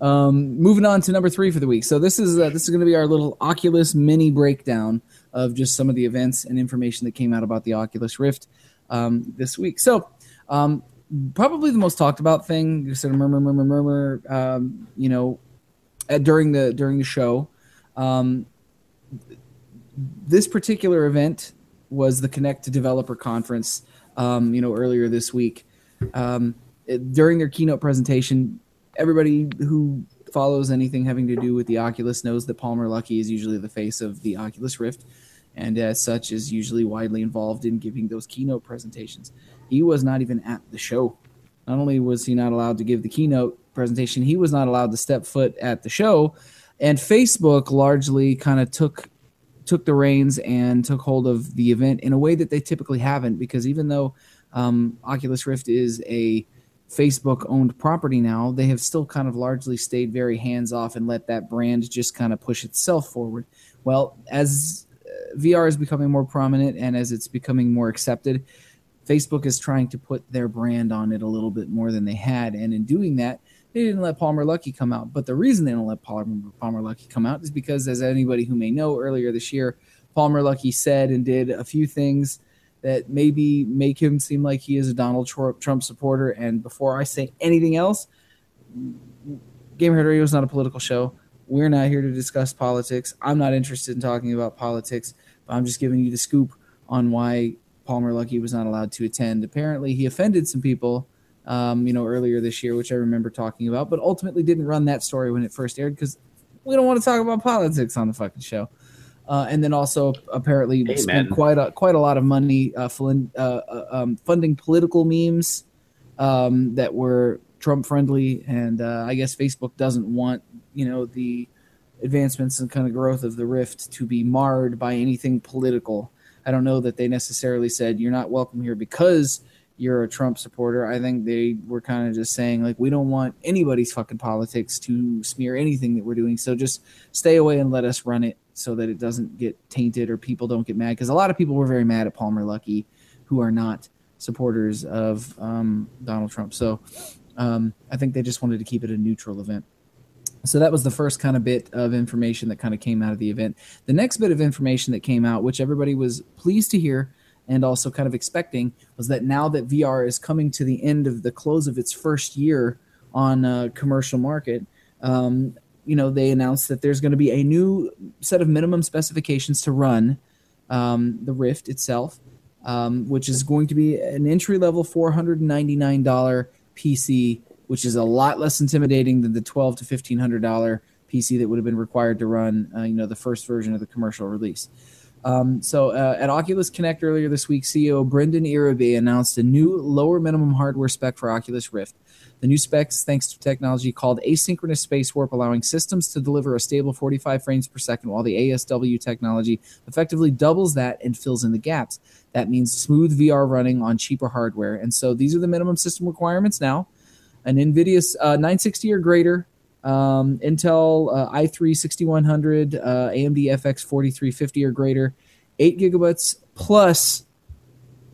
Um, moving on to number three for the week. So this is uh, this is going to be our little Oculus mini breakdown of just some of the events and information that came out about the Oculus Rift um, this week. So um, probably the most talked about thing, just sort of murmur, murmur, murmur. Um, you know, at, during the during the show, um, this particular event was the Connect to Developer Conference. Um, you know, earlier this week, um, it- during their keynote presentation, everybody who follows anything having to do with the Oculus knows that Palmer Luckey is usually the face of the Oculus Rift, and as such is usually widely involved in giving those keynote presentations. He was not even at the show. Not only was he not allowed to give the keynote presentation, he was not allowed to step foot at the show. And Facebook largely kind of took took the reins and took hold of the event in a way that they typically haven't because even though um, Oculus Rift is a Facebook owned property now, they have still kind of largely stayed very hands off and let that brand just kind of push itself forward. Well, as uh, VR is becoming more prominent and as it's becoming more accepted, Facebook is trying to put their brand on it a little bit more than they had. And in doing that, they didn't let Palmer Luckey come out. But the reason they don't let Palmer, Palmer Luckey come out is because, as anybody who may know, earlier this year, Palmer Luckey said and did a few things that maybe make him seem like he is a Donald Trump supporter. And before I say anything else, Gamerhead Radio is not a political show. We're not here to discuss politics. I'm not interested in talking about politics, but I'm just giving you the scoop on why Palmer Luckey was not allowed to attend. Apparently, he offended some people, um, you know, earlier this year, which I remember talking about, but ultimately didn't run that story when it first aired because we don't want to talk about politics on the fucking show. Uh, and then also apparently Amen. spent quite a quite a lot of money uh, uh, uh, um, funding political memes um, that were Trump friendly, and uh, I guess Facebook doesn't want you know the advancements and kind of growth of the Rift to be marred by anything political. I don't know that they necessarily said you're not welcome here because you're a Trump supporter. I think they were kind of just saying like we don't want anybody's fucking politics to smear anything that we're doing. So just stay away and let us run it so that it doesn't get tainted or people don't get mad because a lot of people were very mad at Palmer Luckey who are not supporters of um, Donald Trump. So um, I think they just wanted to keep it a neutral event. So that was the first kind of bit of information that kind of came out of the event. The next bit of information that came out, which everybody was pleased to hear and also kind of expecting, was that now that VR is coming to the end of the close of its first year on uh, commercial market, um, you know, they announced that there's going to be a new set of minimum specifications to run um, the Rift itself, um, which is going to be an entry level $499 PC, which is a lot less intimidating than the twelve to fifteen hundred dollar PC that would have been required to run, uh, you know, the first version of the commercial release. Um, so uh, at Oculus Connect earlier this week, CEO Brendan Iribe announced a new lower minimum hardware spec for Oculus Rift. The new specs, thanks to technology called asynchronous space warp, allowing systems to deliver a stable 45 frames per second, while the ASW technology effectively doubles that and fills in the gaps. That means smooth VR running on cheaper hardware. And so these are the minimum system requirements now. An NVIDIA uh, 960 or greater, um, Intel uh, i3 6100, uh, AMD FX 4350 or greater, 8 gigabytes plus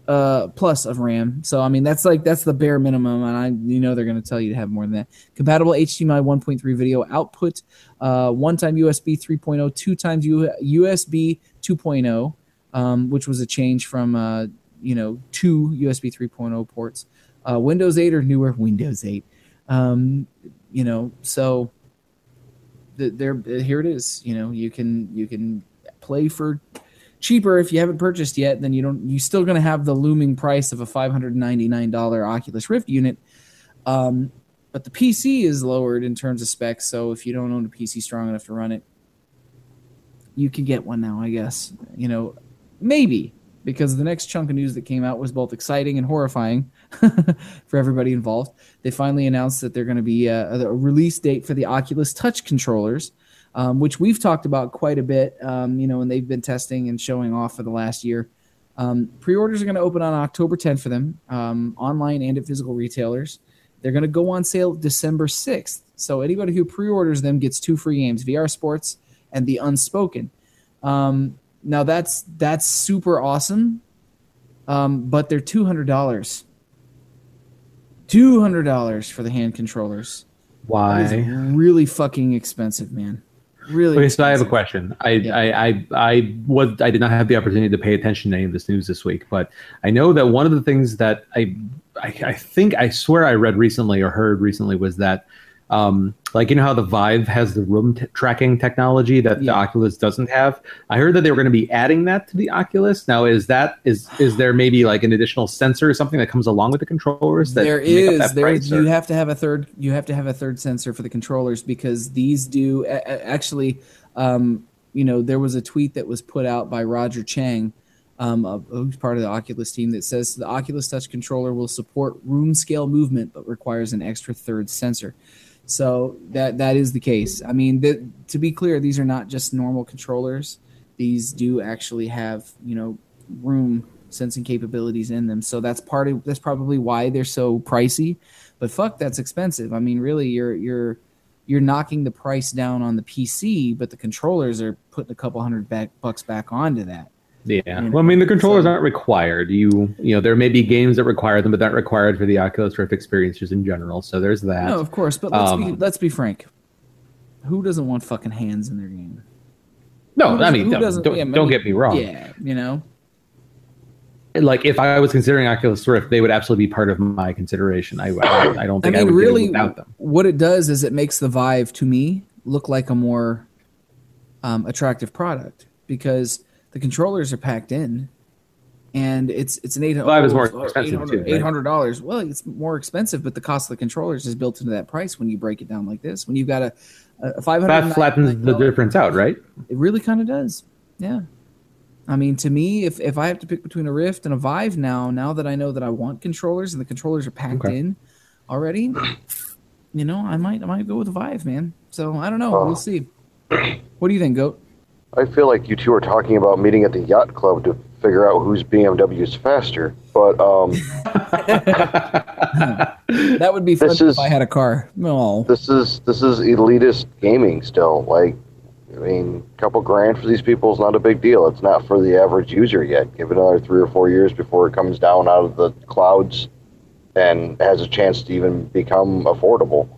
uh, plus of RAM. So I mean that's like that's the bare minimum, and I you know they're going to tell you to have more than that. Compatible HDMI 1.3 video output, uh, one time USB 3.0, two times U- USB 2.0, um, which was a change from uh, you know two USB 3.0 ports. Uh, Windows 8 or newer Windows 8. Um, you know, so th- there here it is. You know, you can you can play for cheaper if you haven't purchased yet. Then you don't You're still going to have the looming price of a five hundred ninety nine dollar Oculus Rift unit. Um, but the PC is lowered in terms of specs. So if you don't own a PC strong enough to run it, you can get one now. I guess you know maybe because the next chunk of news that came out was both exciting and horrifying for everybody involved. They finally announced that they're going to be a, a release date for the Oculus Touch controllers, um, which we've talked about quite a bit. Um, you know, and they've been testing and showing off for the last year. Um, pre-orders are going to open on October 10th for them, um, online and at physical retailers. They're going to go on sale December 6th. So anybody who pre-orders them gets two free games: VR Sports and The Unspoken. Um, now that's that's super awesome, um, but they're two hundred dollars. Two hundred dollars for the hand controllers. Why? really fucking expensive, man. Really. Okay, so I have a question. I, Yeah. I, I, I was, I did not have the opportunity to pay attention to any of this news this week, but I know that one of the things that I, I, I think I swear I read recently or heard recently was that, um, like you know how the Vive has the room t- tracking technology that the Oculus doesn't have. I heard that they were going to be adding that to the Oculus. Now, is that is is there maybe like an additional sensor or something that comes along with the controllers? That there is there price, is or- you have to have a third you have to have a third sensor for the controllers because these do actually um, you know there was a tweet that was put out by Roger Chang um, who's part of the Oculus team that says the Oculus Touch controller will support room scale movement but requires an extra third sensor. So that that is the case. I mean, the, to be clear, these are not just normal controllers. These do actually have you know room sensing capabilities in them. So that's part of that's probably why they're so pricey. But fuck, that's expensive. I mean, really, you're you're you're knocking the price down on the PC, but the controllers are putting a couple hundred back, bucks back onto that. Yeah. know, Well, I mean, the controllers so- aren't required. You, you know, there may be games that require them, but not required for the Oculus Rift experiences in general. So there's that. No, of course, but let's be Um, let's be frank. Who doesn't want fucking hands in their game? No, Who I mean, who don't, doesn't- don't, yeah, don't get me wrong. Yeah, you know. Like, if I was considering Oculus Rift, they would absolutely be part of my consideration. I, I, I don't think I, mean, would really, do it without them. what it does is it makes the Vive to me look like a more um, attractive product because the controllers are packed in, and it's it's an eight hundred. Vive is more oh, expensive too. Eight hundred dollars. Well, it's more expensive, but the cost of the controllers is built into that price when you break it down like this. When you've got a, a five hundred, That flattens the difference out, right? It really kind of does. Yeah. I mean, to me, if, if I have to pick between a Rift and a Vive now, now that I know that I want controllers and the controllers are packed Okay. in already, you know, I might I might go with a Vive, man. So I don't know. Oh. We'll see. What do you think, Goat? I feel like you two are talking about meeting at the yacht club to figure out whose BMW is faster. But um, That would be fun This if is- I had a car. No. this is this is elitist gaming still. Like, I mean, a couple grand for these people is not a big deal. It's not for the average user yet. Give it another three or four years before it comes down out of the clouds and has a chance to even become affordable.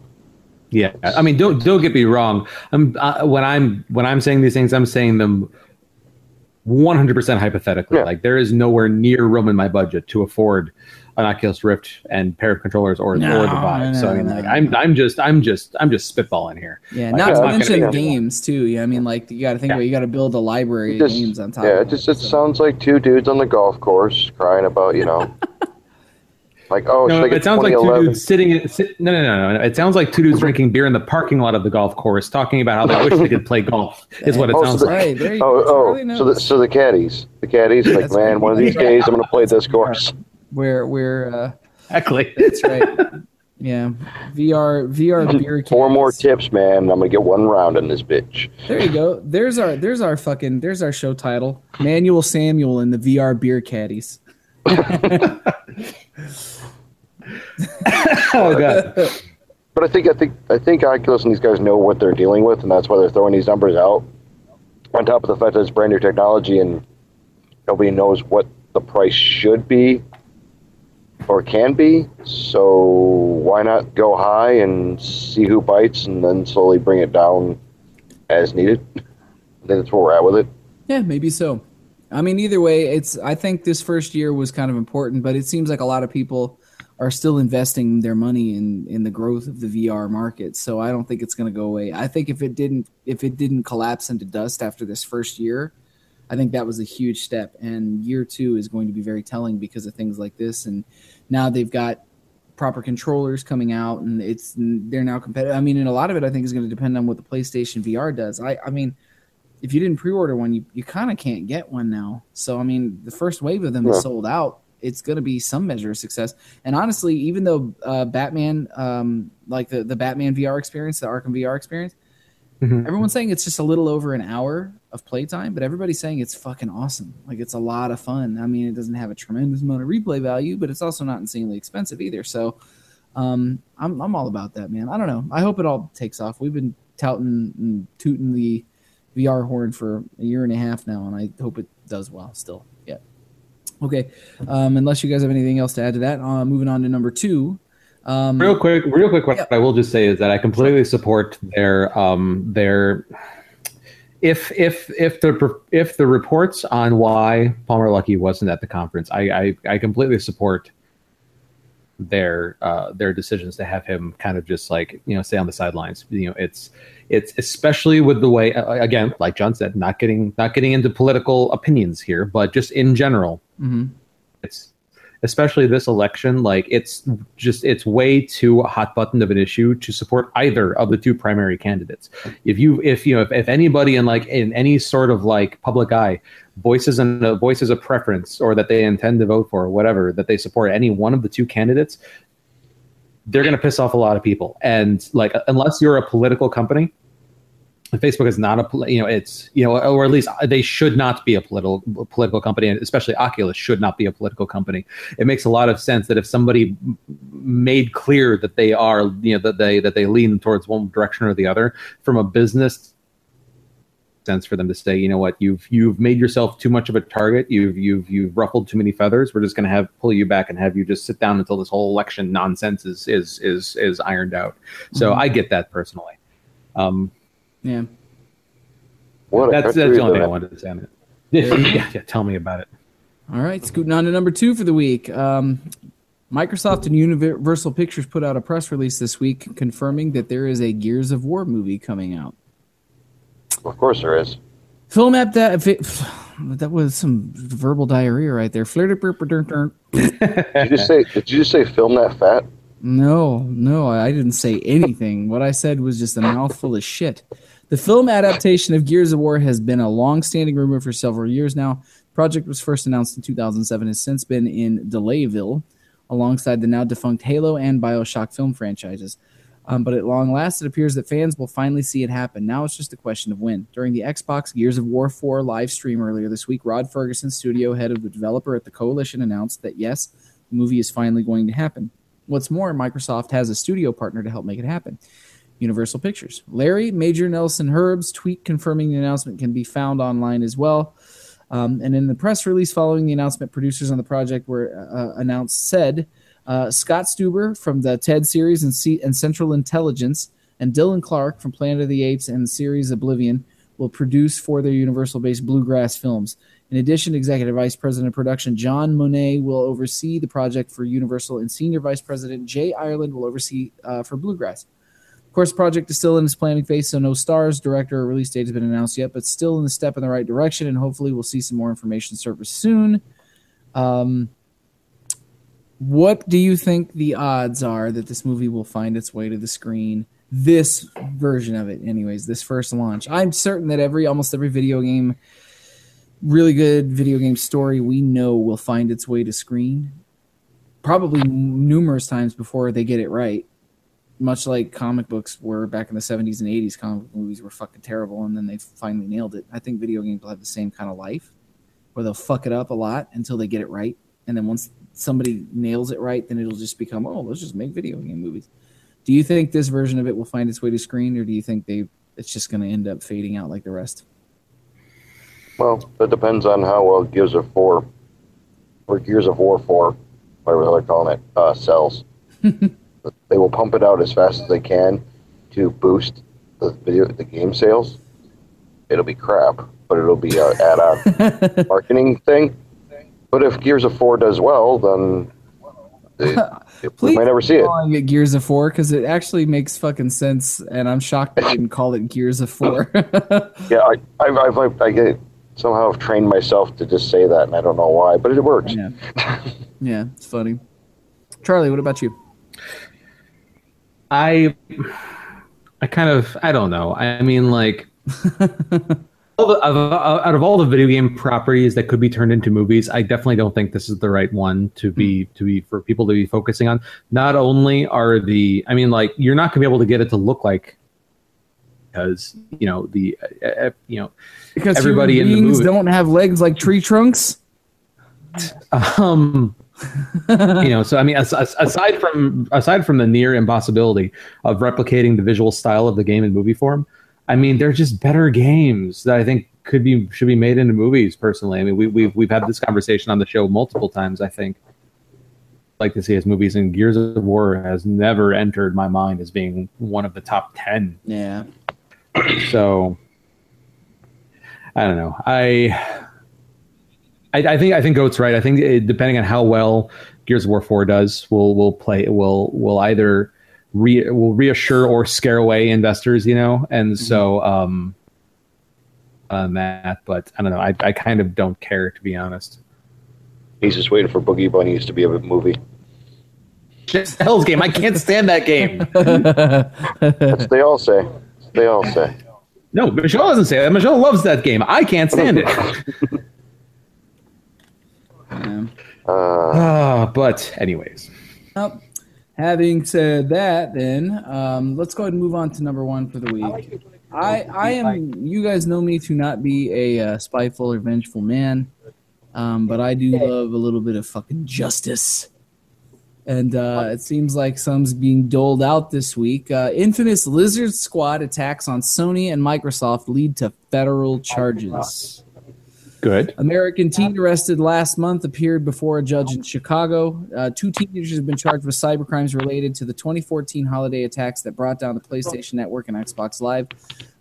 Yeah, I mean, don't don't get me wrong. I'm uh, when I'm when I'm saying these things, I'm saying them 100 percent hypothetically. Yeah. Like there is nowhere near room in my budget to afford an Oculus Rift and pair of controllers or No, or the Vive. so I mean, no, like no. I'm I'm just I'm just I'm just spitballing here. Yeah, Like, not to not mention be- games too. Yeah, I mean, like you got to think Yeah. about you got to build a library It of games on top. Yeah, of it just it so- sounds like two dudes on the golf course crying about you know, like oh, No, should it sounds like two dudes sitting. In, sit, no, no, no, no. It sounds like two dudes drinking beer in the parking lot of the golf course, talking about how they wish they could play golf. Is what it Oh, so sounds the- like. Right there you go. Oh, oh, Charlie so the, so the caddies, the caddies, like man, right. one of these days I'm gonna play this course. where where uh, Exactly. that's right. Yeah, VR VR beer. Four more tips, man. I'm gonna get one round in this bitch. There you go. There's our there's our fucking there's our show title. Manuel Samuel and the VR beer caddies. oh god. But I think I think I think Oculus and these guys know what they're dealing with, and that's why they're throwing these numbers out. On top of the fact that it's brand new technology and nobody knows what the price should be or can be, so why not go high and see who bites, and then slowly bring it down as needed. I think that's where we're at with it. Yeah, maybe so. I mean, either way, it's. I think this first year was kind of important, but it seems like a lot of people are still investing their money in in the growth of the VR market. So I don't think it's going to go away. I think if it didn't if it didn't collapse into dust after this first year, I think that was a huge step. And year two is going to be very telling because of things like this. And now they've got proper controllers coming out, and it's they're now competitive. I mean, and a lot of it I think is going to depend on what the PlayStation VR does. I I mean if you didn't pre-order one, you, you kind of can't get one now. So I mean, the first wave of them Yeah. is sold out. It's going to be some measure of success. And honestly, even though uh, Batman, um, like the the Batman VR experience, the Arkham VR experience, Mhm. Everyone's saying it's just a little over an hour of playtime, but everybody's saying it's fucking awesome. Like it's a lot of fun. I mean, it doesn't have a tremendous amount of replay value, but it's also not insanely expensive either. So um, I'm I'm all about that, man. I don't know. I hope it all takes off. We've been touting and tooting the VR horn for a year and a half now, and I hope it does well still. Okay. Um, unless you guys have anything else to add to that, uh, moving on to number two. Um, Real quick, real quick. What Yeah. I will just say is that I completely support their um their if if if the if the reports on why Palmer Luckey wasn't at the conference, I I, I completely support their uh their decisions to have him kind of just like you know stay on the sidelines. You know, it's it's especially with the way uh, again, like John said, not getting not getting into political opinions here, but just in general, mhm. it's especially this election like it's just it's way too hot button of an issue to support either of the two primary candidates if you if you know if, if anybody in like in any sort of like public eye voices and uh, voices a preference or that they intend to vote for or whatever that they support any one of the two candidates they're going to piss off a lot of people and like unless you're a political company Facebook is not a you know it's you know or at least they should not be a political political company and especially Oculus should not be a political company. It makes a lot of sense that if somebody made clear that they are you know that they that they lean towards one direction or the other from a business sense for them to say you know what? You've you've made yourself too much of a target. You've you've you've ruffled too many feathers. We're just going to have pull you back and have you just sit down until this whole election nonsense is is is is ironed out. So Mhm. I get that personally. Um Yeah. What a that's that's the only thing I wanted to say on it. Yeah, yeah, yeah, tell me about it. All right, scooting on to number two for the week. Um, Microsoft and Universal Pictures put out a press release this week confirming that there is a Gears of War movie coming out. Of course there is. Film app that that was some verbal diarrhea right there. Flirty burp dun dun. Did you just say? Did you just say film that fat? No, no, I didn't say anything. What I said was just a mouthful of shit. The film adaptation of Gears of War has been a long-standing rumor for several years now. The project was first announced in 2007 has since been in Delayville alongside the now defunct Halo and BioShock film franchises. Um, but at long last, it appears that fans will finally see it happen. Now it's just a question of when. During the Xbox Gears of War 4 live stream earlier this week, Rod Fergusson, studio head of the developer at the Coalition, announced that yes, the movie is finally going to happen. What's more, Microsoft has a studio partner to help make it happen Universal Pictures. Larry, Major Nelson Hryb's tweet confirming the announcement can be found online as well. Um, and in the press release following the announcement, producers on the project were uh, announced said uh, Scott Stuber from the TED series and, C- and Central Intelligence and Dylan Clark from Planet of the Apes and the series Oblivion will produce for their Universal based Bluegrass films. In addition, Executive Vice President of Production John Monet will oversee the project for Universal, and Senior Vice President Jay Ireland will oversee uh, for Bluegrass. Of course, the project is still in its planning phase, so no stars, director, or release date has been announced yet, but still in the step in the right direction, and hopefully we'll see some more information surface soon. Um, what do you think the odds are that this movie will find its way to the screen? This version of it, anyways, this first launch. I'm certain that every almost every video game, really good video game story we know will find its way to screen. Probably numerous times before they get it right. Much like comic books were back in the 70s and 80s, comic movies were fucking terrible, and then they finally nailed it. I think video games will have the same kind of life, where they'll fuck it up a lot until they get it right, and then once somebody nails it right, then it'll just become, oh, let's just make video game movies. Do you think this version of it will find its way to screen, or do you think they it's just going to end up fading out like the rest? Well, that depends on how well Gears of Four or Gears of War Four, whatever they're calling it, uh, sells. they will pump it out as fast as they can to boost the video, the game sales. It'll be crap, but it'll be an add-on marketing thing. But if Gears of Four does well, then they, we Please might never see it. calling it Gears of Four because it actually makes fucking sense, and I'm shocked they didn't call it Gears of Four. Yeah, I, I've, I've, I've, I get somehow I've trained myself to just say that, and I don't know why, but it works. yeah, yeah, it's funny. Charlie, what about you? I I kind of I don't know. I mean, like all the, uh, out of all the video game properties that could be turned into movies, I definitely don't think this is the right one to be hmm. to be for people to be focusing on. Not only are the I mean, like you're not gonna be able to get it to look like because you know the uh, uh, you know Because Everybody in the beings movie- don't have legs like tree trunks. um you know so i mean as, as- aside from aside from the near impossibility of replicating the visual style of the game in movie form i mean they're just better games that i think could be should be made into movies personally i mean we, we've we've had this conversation on the show multiple times i think like to see as movies and gears of war has never entered my mind as being one of the top 10 Yeah. So I don't know. I, I I think I think Goat's right. I think it, depending on how well Gears of War Four does, will will play will will either re, will reassure or scare away investors. You know, and so um, on that. But I don't know. I I kind of don't care to be honest. He's just waiting for Boogie Bunnies to be a movie. It's Hell's Game. I can't stand that game. That's they all say. They all say. No, Michelle doesn't say that. Michelle loves that game. I can't stand it. Yeah. Uh, Ah, but anyways. Well, having said that, then um, let's go ahead and move on to number one for the week. I, I am. You guys know me to not be a uh, spiteful or vengeful man, um, but I do love a little bit of fucking justice. And uh, it seems like some's being doled out this week. Uh, infamous Lizard Squad attacks on Sony and Microsoft lead to federal charges. Good. American teen arrested last month appeared before a judge in Chicago. Uh, two teenagers have been charged with cybercrimes related to the 2014 holiday attacks that brought down the PlayStation Network and Xbox Live.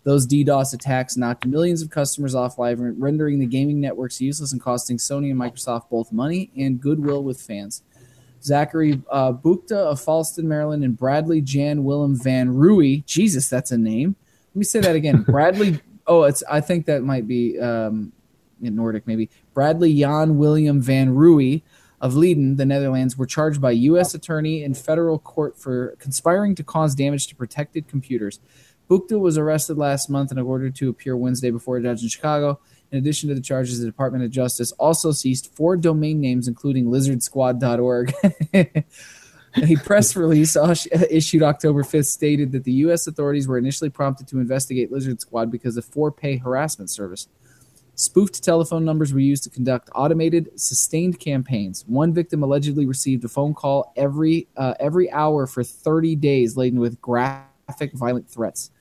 Those DDoS attacks knocked millions of customers off live, rendering the gaming networks useless and costing Sony and Microsoft both money and goodwill with fans. Zachary uh, Buchta of Fallston, Maryland, and Bradley Jan Willem Van Rooy. Jesus, that's a name. Let me say that again. Bradley. Oh, it's. I think that might be um, in Nordic, maybe. Bradley Jan William Van Rooy of Leiden, the Netherlands, were charged by U.S. attorney in federal court for conspiring to cause damage to protected computers. Buchta was arrested last month and ordered to appear Wednesday before a judge in Chicago. In addition to the charges, the Department of Justice also seized four domain names, including lizardsquad.org. a press release issued October 5th stated that the U.S. authorities were initially prompted to investigate Lizard Squad because of four pay harassment service. Spoofed telephone numbers were used to conduct automated, sustained campaigns. One victim allegedly received a phone call every uh, every hour for 30 days, laden with graphic, violent threats.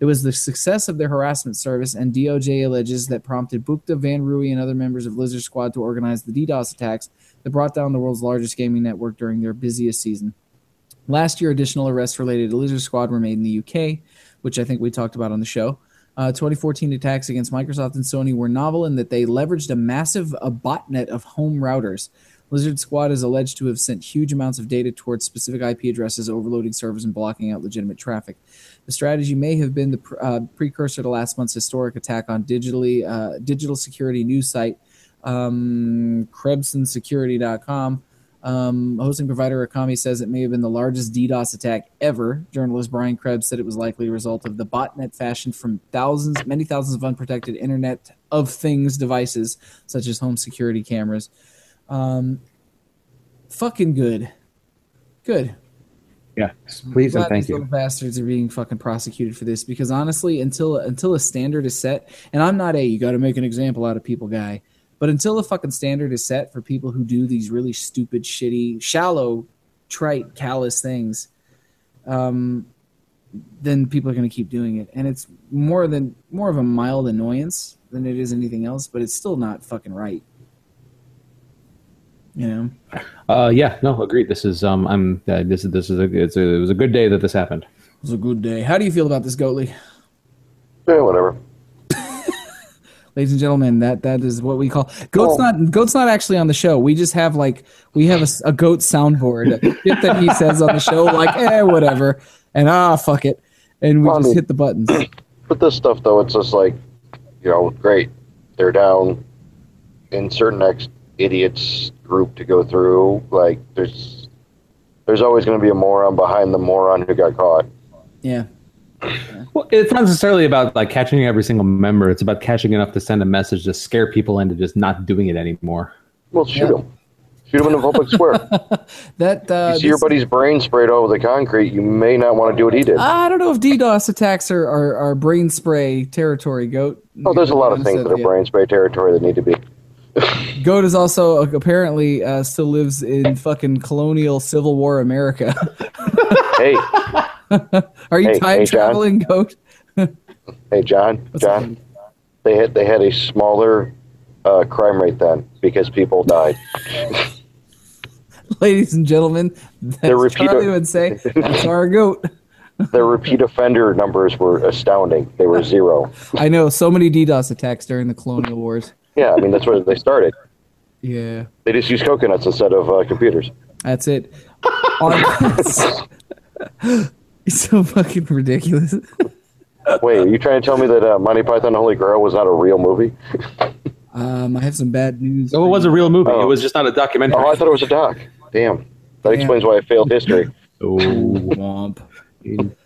It was the success of their harassment service, and DOJ alleges that prompted Buchta, Van Rooy, and other members of Lizard Squad to organize the DDoS attacks that brought down the world's largest gaming network during their busiest season. Last year, additional arrests related to Lizard Squad were made in the UK, which I think we talked about on the show. Uh, 2014 attacks against Microsoft and Sony were novel in that they leveraged a massive a botnet of home routers. Lizard Squad is alleged to have sent huge amounts of data towards specific IP addresses, overloading servers and blocking out legitimate traffic. The strategy may have been the pr- uh, precursor to last month's historic attack on digitally uh, digital security news site um, KrebsonSecurity.com. Um, hosting provider Akamai says it may have been the largest DDoS attack ever. Journalist Brian Krebs said it was likely a result of the botnet fashioned from thousands, many thousands of unprotected Internet of Things devices, such as home security cameras. Um, fucking good. Good. Yeah. Please and thank these you. little bastards are being fucking prosecuted for this because honestly, until until a standard is set, and I'm not a you got to make an example out of people guy, but until a fucking standard is set for people who do these really stupid, shitty, shallow, trite, callous things, um, then people are going to keep doing it, and it's more than more of a mild annoyance than it is anything else, but it's still not fucking right. You know. Uh, yeah, no, agreed. This is um, I'm uh, this is this is a, it's a it was a good day that this happened. It was a good day. How do you feel about this, Goatley? Yeah, whatever. ladies and gentlemen that that is what we call goat's Oh. not goat's not actually on the show we just have like we have a, a goat soundboard shit that he says on the show like eh whatever and ah fuck it and we Well, I just mean- hit the buttons But this stuff, though, it's just like, you know, great. They're down in certain ex idiots group to go through. Like, there's there's always going to be a moron behind the moron who got caught. yeah Well, it's not necessarily about like catching every single member. It's about catching enough to send a message to scare people into just not doing it anymore. Well, shoot Yeah. them. Shoot him in the public square. That uh, you see your buddy's brain sprayed over the concrete, you may not want to do what he did. I don't know if DDoS attacks are, are, are brain spray territory. Goat. oh, there's a lot of things that are you. brain spray territory that need to be. Goat is also apparently uh, still lives in fucking colonial Civil War America. Hey, Are you Hey, time hey, traveling, Goat? hey, John, John. They had they had a smaller uh, crime rate then because people died. Ladies and gentlemen, that's repeat- Charlie would say, that's our goat. Their repeat offender numbers were astounding. They were zero. I know so many DDoS attacks during the colonial wars. Yeah, I mean that's where they started. Yeah, They just use coconuts instead of uh, computers. that's it. It's so fucking ridiculous. Wait, are you trying to tell me that uh, Monty Python the Holy Grail was not a real movie? Um, I have some bad news. So it was a real movie. Oh. It was just not a documentary. Oh, I thought it was a doc. Damn, that Damn. explains why I failed history. Oh, Womp.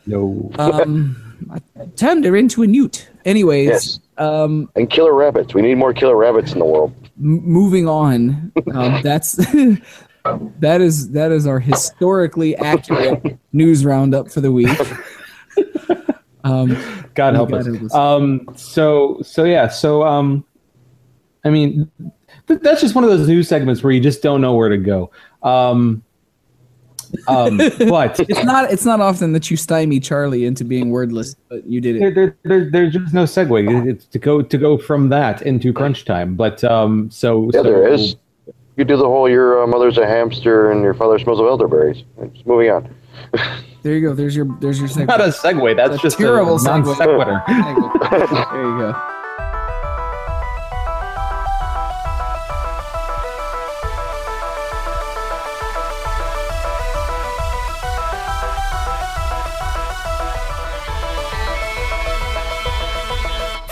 no. Um, I turned her into a newt. Anyways, Yes. Um, And killer rabbits. We need more killer rabbits in the world. m- moving on. Um, that's that is that is our historically accurate news roundup for the week. Um, God help us. us. Um, so so yeah. So um, I mean, th- that's just one of those news segments where you just don't know where to go. Um, um, but it's not it's not often that you stymie Charlie into being wordless, but you did it. there, there, there's just no segue It's to go to go from that into crunch time. But um, so Yeah, so, there is. You do the whole your uh, mother's a hamster and your father smells of elderberries. Just moving on. There you go. There's your there's your Not a segue. segue. That's It's a just terrible a non segue. sequitur. there you go.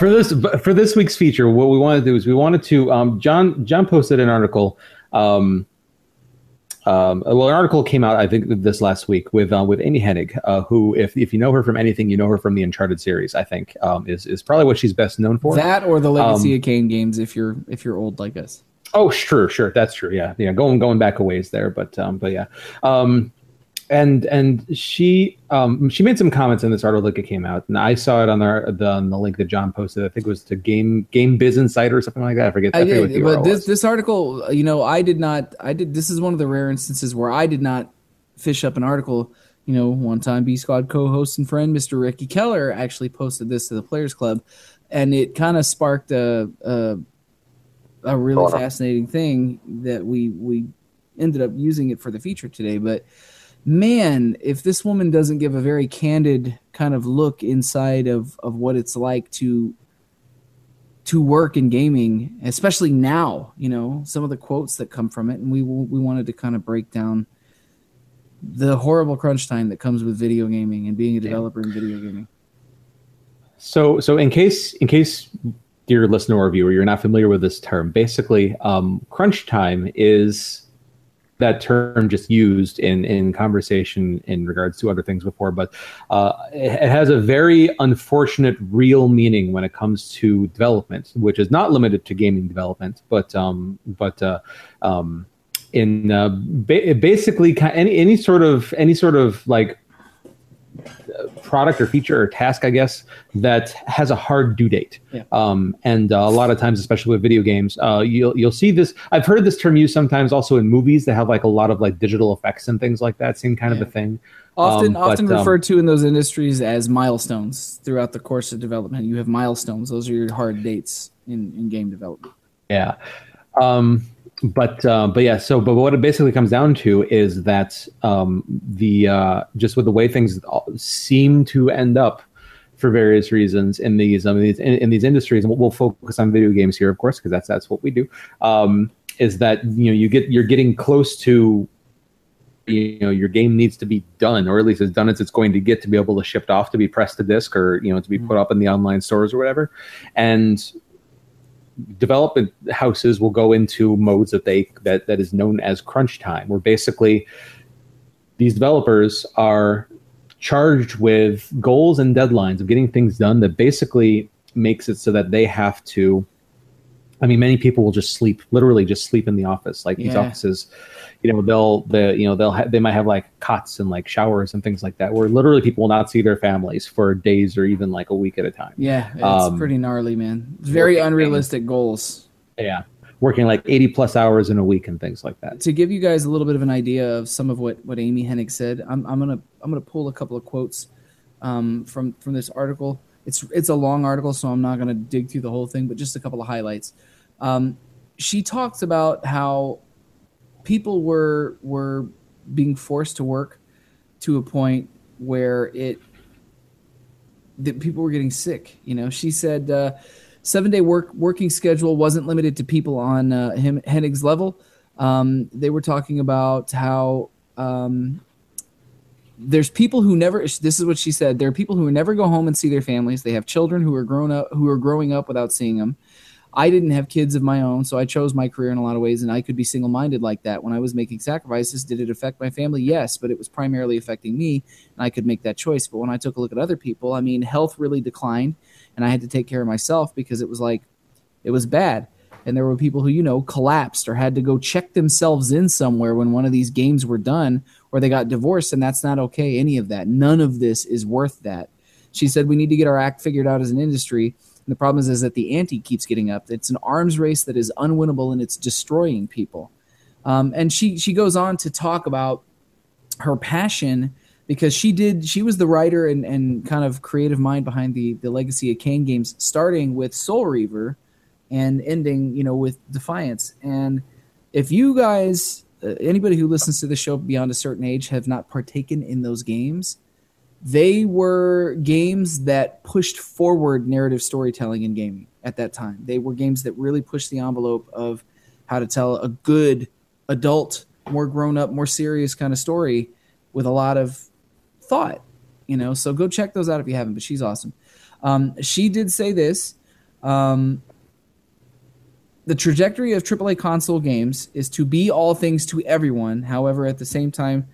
for this for this week's feature, what we want to do is we wanted to. Um, John John posted an article. Um, um, well, an article came out I think this last week with uh, with Amy Hennig, uh, who, if if you know her from anything, you know her from the Uncharted series. I think um, is is probably what she's best known for. That or the Legacy Um, of Kain games if you're if you're old like us. Oh, sure, sure, that's true. Yeah, yeah, going going back a ways there, but um, but yeah, um, and and she um she made some comments in this article that came out, and I saw it on the the, on the link that John posted. I think it was to Game Game Biz Insider or something like that. I forget. I, I forget what did, the but URL this was. this article, you know, I did not. I did. This is one of the rare instances where I did not fish up an article. You know, one time B Squad co-host and friend Mr. Ricky Keller actually posted this to the Players Club, and it kind of sparked a, a a really fascinating thing that we we ended up using it for the feature today. But man, if this woman doesn't give a very candid kind of look inside of of what it's like to to work in gaming, especially now, you know, some of the quotes that come from it, and we we wanted to kind of break down the horrible crunch time that comes with video gaming and being a developer in video gaming. So, so in case, in case dear listener or viewer, you're not familiar with this term, basically, um, crunch time is that term just used in in conversation in regards to other things before, but uh, it, it has a very unfortunate real meaning when it comes to development, which is not limited to gaming development, but um, but uh, um, in uh, ba- basically any any sort of any sort of like product or feature or task, I guess, that has a hard due date. Yeah. Um, and uh, a lot of times, especially with video games, uh, you'll you'll see this. I've heard this term used sometimes also in movies that have like a lot of like digital effects and things like that. Same kind Yeah. of a thing. Often, Um, but, often um, referred to in those industries as milestones throughout the course of development. You have milestones; those are your hard dates in, in game development. Yeah. Um, but uh, but yeah. So but what it basically comes down to is that um, the uh, just with the way things seem to end up for various reasons in these um, in these in, in these industries, and we'll, focus on video games here, of course, because that's that's what we do. Um, is that you know you get you're getting close to you know your game needs to be done or at least as done as it's going to get to be able to shipped off to be pressed to disc or you know to be put up in the online stores or whatever and development houses will go into modes that they that that is known as crunch time where basically these developers are charged with goals and deadlines of getting things done that basically makes it so that they have to I mean, many people will just sleep, literally just sleep in the office. Like these Yeah. offices, you know, they'll the you know they'll ha- they might have like cots and like showers and things like that, where literally people will not see their families for days or even like a week at a time. Yeah, it's Um, pretty gnarly, man. Very unrealistic goals. Yeah, working like eighty plus hours in a week and things like that. to give you guys a little bit of an idea of some of what what Amy Hennig said, I'm I'm gonna I'm gonna pull a couple of quotes um, from from this article. It's it's a long article, so I'm not gonna dig through the whole thing, but just a couple of highlights. Um, she talks about how people were were being forced to work to a point where it that people were getting sick. You know, she said uh, seven day work working schedule wasn't limited to people on uh, him Hennig's level. Um, they were talking about how um, there's people who never. This is what she said. There are people who never go home and see their families. They have children who are grown up who are growing up without seeing them. I didn't have kids of my own, so I chose my career in a lot of ways, and I could be single minded like that. When I was making sacrifices, did it affect my family? Yes, but it was primarily affecting me, and I could make that choice. But when I took a look at other people, I mean, health really declined, and I had to take care of myself because it was like, it was bad. And there were people who, you know, collapsed or had to go check themselves in somewhere when one of these games were done or they got divorced, and that's not okay. Any of that. None of this is worth that. She said, we need to get our act figured out as an industry. And the problem is, is that the ante keeps getting up. It's an arms race that is unwinnable and it's destroying people. Um, and she she goes on to talk about her passion because she did she was the writer and, and kind of creative mind behind the the legacy of Kain games, starting with Soul Reaver and ending you know with Defiance. And if you guys uh, anybody who listens to the show beyond a certain age have not partaken in those games, they were games that pushed forward narrative storytelling in gaming at that time. They were games that really pushed the envelope of how to tell a good adult, more grown up, more serious kind of story with a lot of thought. You know, so go check those out if you haven't. But she's awesome. Um, she did say this. Um, the trajectory of AAA console games is to be all things to everyone. However, at the same time,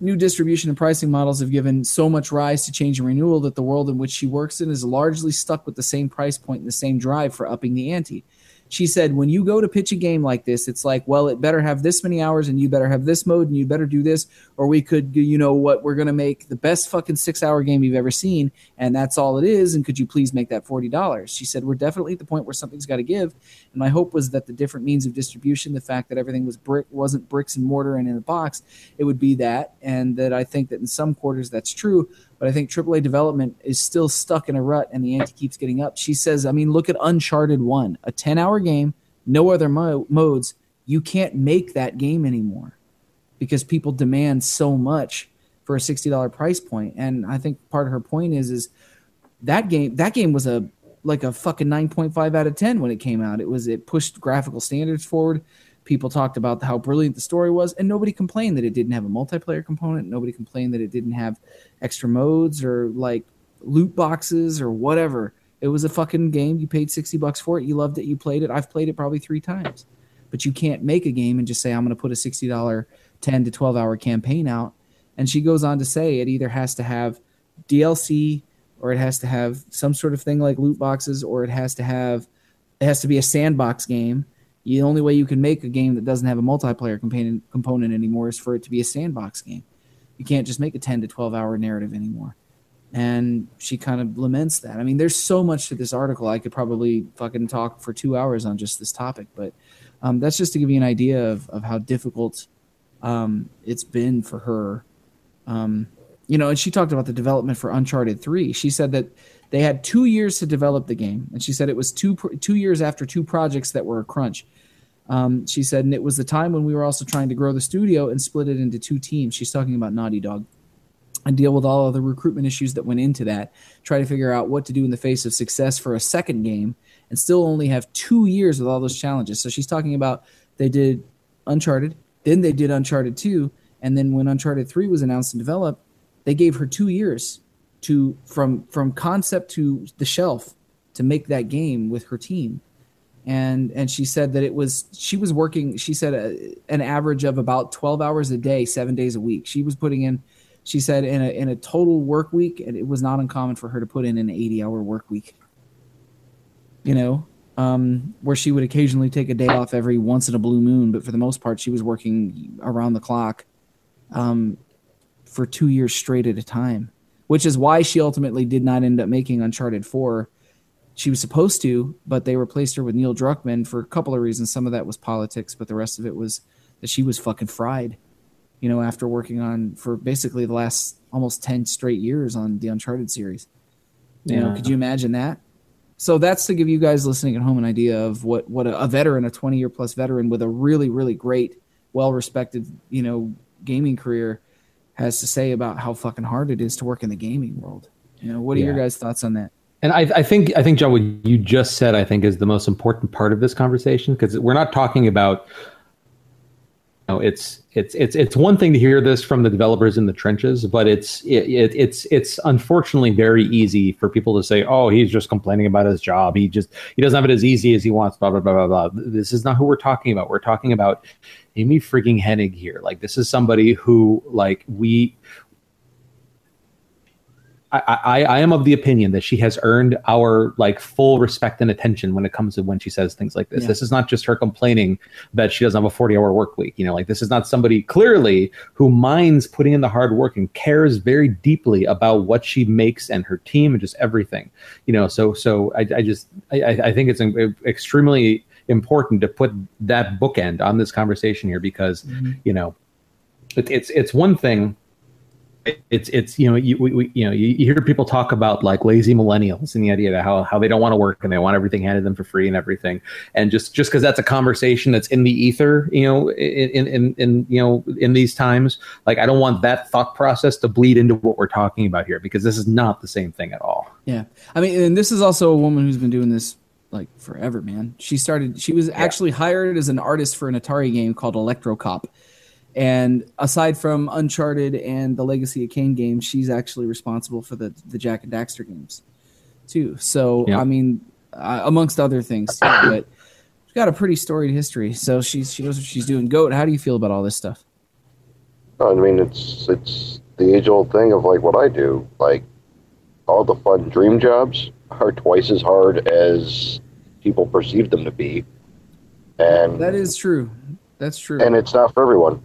new distribution and pricing models have given so much rise to change and renewal that the world in which she works in is largely stuck with the same price point and the same drive for upping the ante. She said, when you go to pitch a game like this, it's like, well, it better have this many hours and you better have this mode and you better do this, or we could, you know what, we're going to make the best fucking six hour game you've ever seen, and that's all it is. And could you please make that $40? She said, we're definitely at the point where something's got to give. And my hope was that the different means of distribution, the fact that everything was brick, wasn't bricks and mortar and in a box, it would be that. And that I think that in some quarters that's true, but I think AAA development is still stuck in a rut and the ante keeps getting up. She says, I mean, look at Uncharted 1, a 10 hour game, no other mo- modes. You can't make that game anymore because people demand so much for a $60 price point. And I think part of her point is, is that game, that game was a, like a fucking 9.5 out of 10 when it came out. It was, it pushed graphical standards forward. People talked about how brilliant the story was, and nobody complained that it didn't have a multiplayer component. Nobody complained that it didn't have extra modes or like loot boxes or whatever. It was a fucking game. You paid 60 bucks for it. You loved it. You played it. I've played it probably three times. But you can't make a game and just say, I'm going to put a $60, 10 to 12 hour campaign out. And she goes on to say it either has to have DLC or it has to have some sort of thing like loot boxes or it has to have, it has to be a sandbox game. The only way you can make a game that doesn't have a multiplayer component component anymore is for it to be a sandbox game. You can't just make a 10 to 12 hour narrative anymore. And she kind of laments that. I mean, there's so much to this article. I could probably fucking talk for two hours on just this topic, but um, that's just to give you an idea of, of how difficult um, it's been for her. Um, you know, and she talked about the development for Uncharted 3. She said that they had two years to develop the game, and she said it was two two years after two projects that were a crunch. Um, she said, and it was the time when we were also trying to grow the studio and split it into two teams. She's talking about Naughty Dog and deal with all of the recruitment issues that went into that. Try to figure out what to do in the face of success for a second game, and still only have two years with all those challenges. So she's talking about they did Uncharted, then they did Uncharted 2, and then when Uncharted 3 was announced and developed, they gave her two years to from from concept to the shelf to make that game with her team. And and she said that it was she was working she said a, an average of about 12 hours a day 7 days a week. She was putting in she said in a in a total work week and it was not uncommon for her to put in an 80 hour work week. You know um, where she would occasionally take a day off every once in a blue moon, but for the most part, she was working around the clock um, for two years straight at a time, which is why she ultimately did not end up making Uncharted 4. She was supposed to, but they replaced her with Neil Druckmann for a couple of reasons. Some of that was politics, but the rest of it was that she was fucking fried, you know, after working on for basically the last almost 10 straight years on the Uncharted series. You know, could you imagine that? So that's to give you guys listening at home an idea of what what a, a veteran, a 20 year plus veteran with a really really great, well respected, you know, gaming career has to say about how fucking hard it is to work in the gaming world. You know, what are your guys' thoughts on that? And I, I think I think John, what you just said, I think, is the most important part of this conversation because we're not talking about. You know, it's it's it's it's one thing to hear this from the developers in the trenches, but it's it, it it's it's unfortunately very easy for people to say, "Oh, he's just complaining about his job. He just he doesn't have it as easy as he wants." Blah blah blah blah blah. This is not who we're talking about. We're talking about Amy freaking Hennig here. Like this is somebody who like we I, I, I am of the opinion that she has earned our like full respect and attention when it comes to when she says things like this. Yeah. This is not just her complaining that she doesn't have a 40 hour work week. You know, like this is not somebody clearly who minds putting in the hard work and cares very deeply about what she makes and her team and just everything. You know, so so I, I just I, I think it's extremely important to put that bookend on this conversation here because mm-hmm. you know it, it's it's one thing it's it's you know you we, we, you know you, you hear people talk about like lazy millennials and the idea that how how they don't want to work and they want everything handed them for free and everything and just just because that's a conversation that's in the ether you know in, in in you know in these times like I don't want that thought process to bleed into what we're talking about here because this is not the same thing at all. Yeah. I mean, and this is also a woman who's been doing this like forever, man. She started, she was actually hired as an artist for an Atari game called Electrocop. And aside from Uncharted and the Legacy of Kain games, she's actually responsible for the, the Jak and Daxter games too. So, Yeah. I mean, uh, amongst other things, too, but she's got a pretty storied history. So she's, she knows what she's doing. Goat, how do you feel about all this stuff? I mean, it's it's the age old thing of like what I do. Like all the fun dream jobs are twice as hard as people perceive them to be, and That is true. That's true. and it's not for everyone.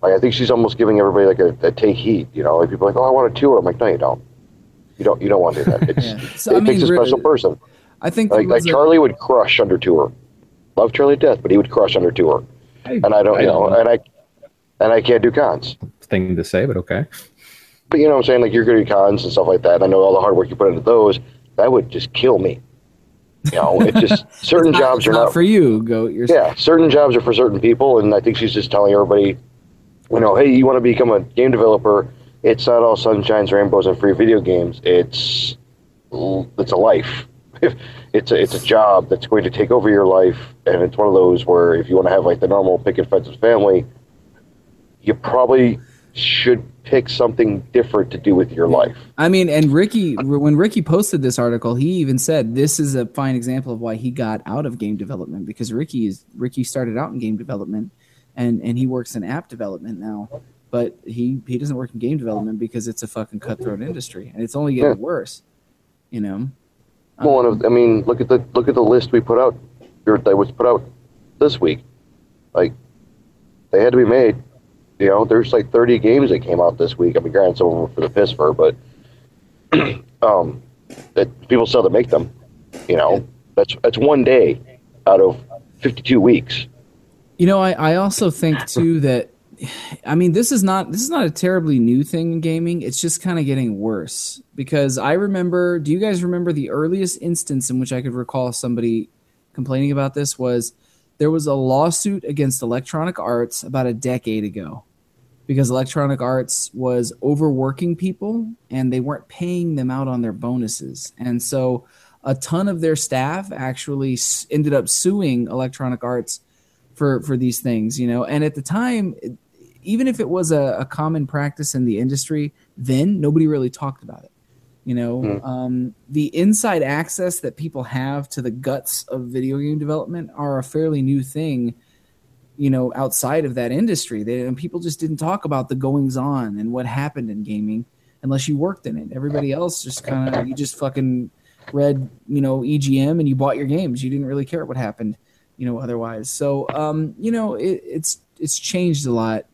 Like I think she's almost giving everybody like a, a take heat. You know, like people are like, oh, I want a tour. I'm like, no, you don't. You don't. You don't want to do that. It's, Yeah. So, it I mean, takes a special really- person. I think Like, like was a- Charlie would crush under tour. Love Charlie to death, but he would crush under tour. And I don't, you know, and I and I can't do cons. thing to say, but okay. But you know what I'm saying? Like you're good at cons and stuff like that. And I know all the hard work you put into those. That would just kill me. You know, it's just certain It's not- jobs are not not for you, Goat. You're Yeah, certain jobs are for certain people, and I think she's just telling everybody, you know, hey, you want to become a game developer? It's not all sunshines, rainbows, and free video games. It's it's a life. It's a it's a job that's going to take over your life, and it's one of those where if you want to have like the normal picket fences family, you probably should pick something different to do with your life. I mean, and Ricky, when Ricky posted this article, he even said this is a fine example of why he got out of game development because Ricky is Ricky started out in game development, and and he works in app development now, but he he doesn't work in game development because it's a fucking cutthroat industry and it's only getting Yeah. worse, you know. Well, I mean, look at the look at the list we put out, or that was put out this week. Like, they had to be made. You know, there's like 30 games that came out this week. I mean, granted, some of them for the for, but um, that people still to make them. You know, that's that's one day out of 52 weeks. You know, I, I also think too that I mean this is not this is not a terribly new thing in gaming. It's just kind of getting worse because I remember. Do you guys remember the earliest instance in which I could recall somebody complaining about this was there was a lawsuit against Electronic Arts about a decade ago because Electronic Arts was overworking people and they weren't paying them out on their bonuses, and so a ton of their staff actually ended up suing Electronic Arts for for these things, you know. And at the time, even if it was a, a common practice in the industry, then nobody really talked about it. You know, um, the inside access that people have to the guts of video game development are a fairly new thing. You know, outside of that industry, they, and people just didn't talk about the goings on and what happened in gaming unless you worked in it. Everybody else just kind of you just fucking read you know EGM and you bought your games. You didn't really care what happened, you know, otherwise. So um, you know, it, it's it's changed a lot,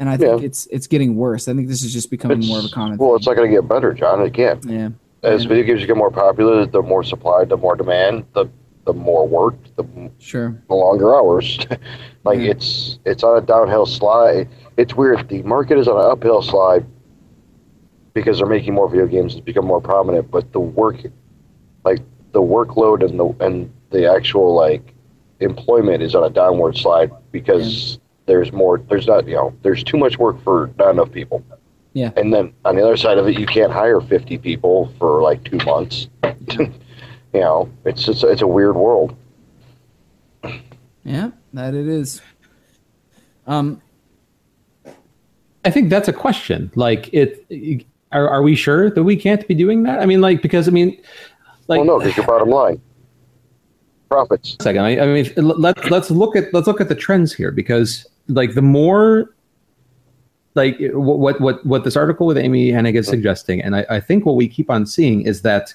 and I think Yeah. it's it's getting worse. I think this is just becoming It's- more of a common. Well, thing. it's not going to get better, John. It can't. yeah, As video games get more popular, the more supply, the more demand, the the more work, the, sure. the longer hours. like Yeah. it's it's on a downhill slide. It's weird. The market is on an uphill slide because they're making more video games. It's become more prominent, but the work, like the workload and the and the actual like employment is on a downward slide because there's more. There's not you know there's too much work for not enough people. Yeah. And then on the other side of it, you can't hire 50 people for like two months. you know, it's just, it's a weird world. Yeah, that it is. Um, I think that's a question. Like, it, are, are we sure that we can't be doing that? I mean, like, because I mean, like, well, no, because your bottom line, profits. second. I, I mean, let's let's look at let's look at the trends here because like the more like what what what, what this article with Amy Hennig is suggesting, and I, I think what we keep on seeing is that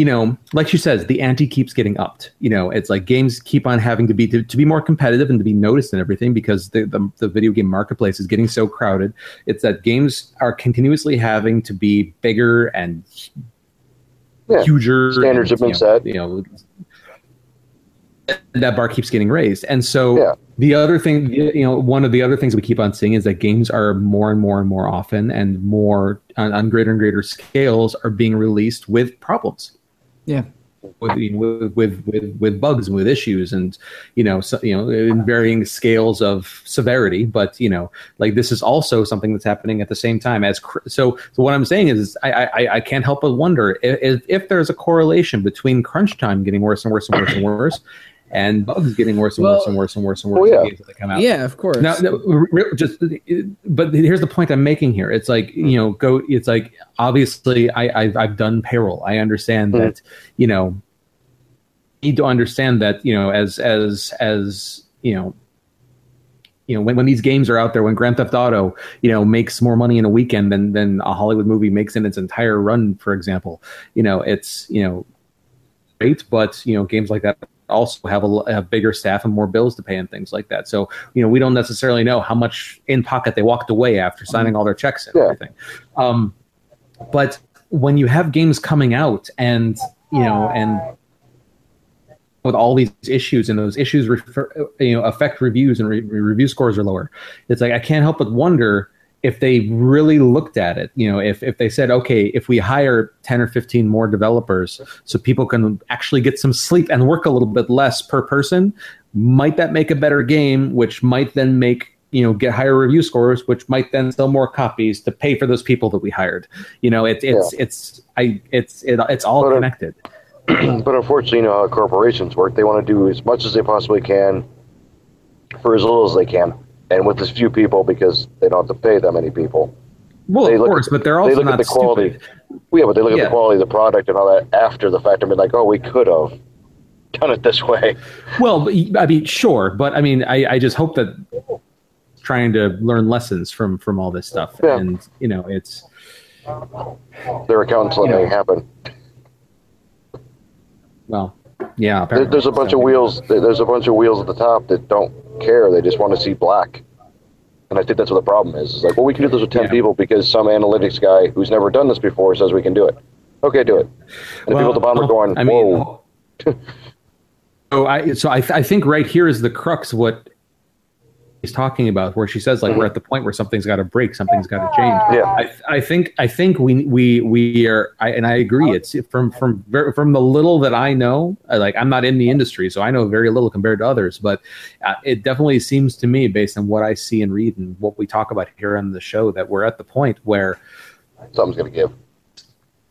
you know, like she says, the ante keeps getting upped. You know, it's like games keep on having to be to, to be more competitive and to be noticed and everything because the, the the video game marketplace is getting so crowded. It's that games are continuously having to be bigger and Yeah. huger. Standards and, have been you know, set. You know, that bar keeps getting raised, and so Yeah. the other thing, you know, one of the other things we keep on seeing is that games are more and more and more often and more on, on greater and greater scales are being released with problems yeah, with with with with, bugs and with issues and you know so, you know in varying scales of severity but you know like this is also something that's happening at the same time as so so what i'm saying is i i, I can't help but wonder if, if there's a correlation between crunch time getting worse and worse and worse and worse and bugs getting worse and Well- worse and worse and worse and worse Oh, yeah. that come out yeah. Of course. no, no, re- just but here's the point I'm making here. It's like you know, go. It's like obviously I I've, I've done payroll. I understand Mhm. that you know need to understand that you know as as as you know you know when, when these games are out there when grand theft auto you know makes more money in a weekend than than a hollywood movie makes in its entire run for example you know it's you know great but you know games like that also have a, have bigger staff and more bills to pay and things like that so you know we don't necessarily know how much in pocket they walked away after signing all their checks and Yeah. everything um but when you have games coming out and you know and with all these issues and those issues refer, you know affect reviews and re- review scores are lower it's like i can't help but wonder if they really looked at it you know if, if they said okay if we hire 10 or 15 more developers so people can actually get some sleep and work a little bit less per person might that make a better game which might then make you know get higher review scores which might then sell more copies to pay for those people that we hired? You know it's it's it's i it's it, it's all But, uh, connected. but unfortunately, you know how corporations work. They want to do as much as they possibly can for as little as they can, and with as few people because they don't have to pay that many people. well they of look course at- but they're they also look at not the quality. stupid Yeah, but they look at the quality of the product and all that after the fact and be like, "Oh, we could have done it this way." Well, I mean, sure, but I mean, I, I just hope that trying to learn lessons from from all this stuff, Yeah. and you know, it's Their accountants letting Yeah. it happen. well, yeah. There, there's a bunch So- of wheels. There's a bunch of wheels at the top that don't care. They just want to see black. And I think that's what the problem is. It's like, well, we can do this with ten Yeah. people because some analytics guy who's never done this before says we can do it. Okay, do it. And the people at the bottom are going, I mean, whoa. so I so I, I think right here is the crux of what he's talking about, where she says like we're at the point where something's got to break, something's got to change. Yeah. I, I think I think we we we are I, and I agree. It's from from from the little that I know. Like I'm not in the industry, so I know very little compared to others. But uh, it definitely seems to me, based on what I see and read and what we talk about here on the show, that we're at the point where Something's going to give.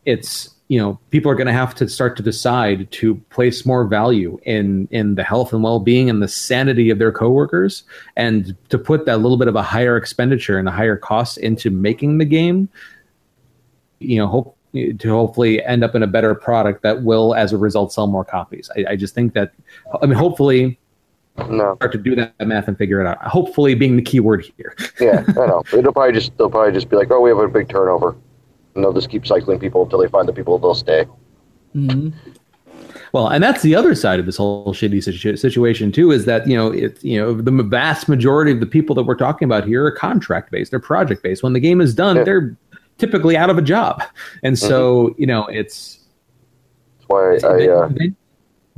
it's you know people are going to have to start to decide to place more value in in the health and well-being and the sanity of their coworkers and to put that little bit of a higher expenditure and a higher cost into making the game you know hope to hopefully end up in a better product that will as a result sell more copies i, I just think that i mean hopefully No. start to do that math and figure it out hopefully being the key word here Yeah, I know. It'll probably just they'll probably just be like, oh, we have a big turnover, and they'll just keep cycling people until they find the people they'll stay. Well, and that's the other side of this whole shitty situ- situation too. Is that you know it you know the vast majority of the people that we're talking about here are contract based, they're project based. When the game is done, Yeah. they're typically out of a job, and so you know it's That's why I, uh,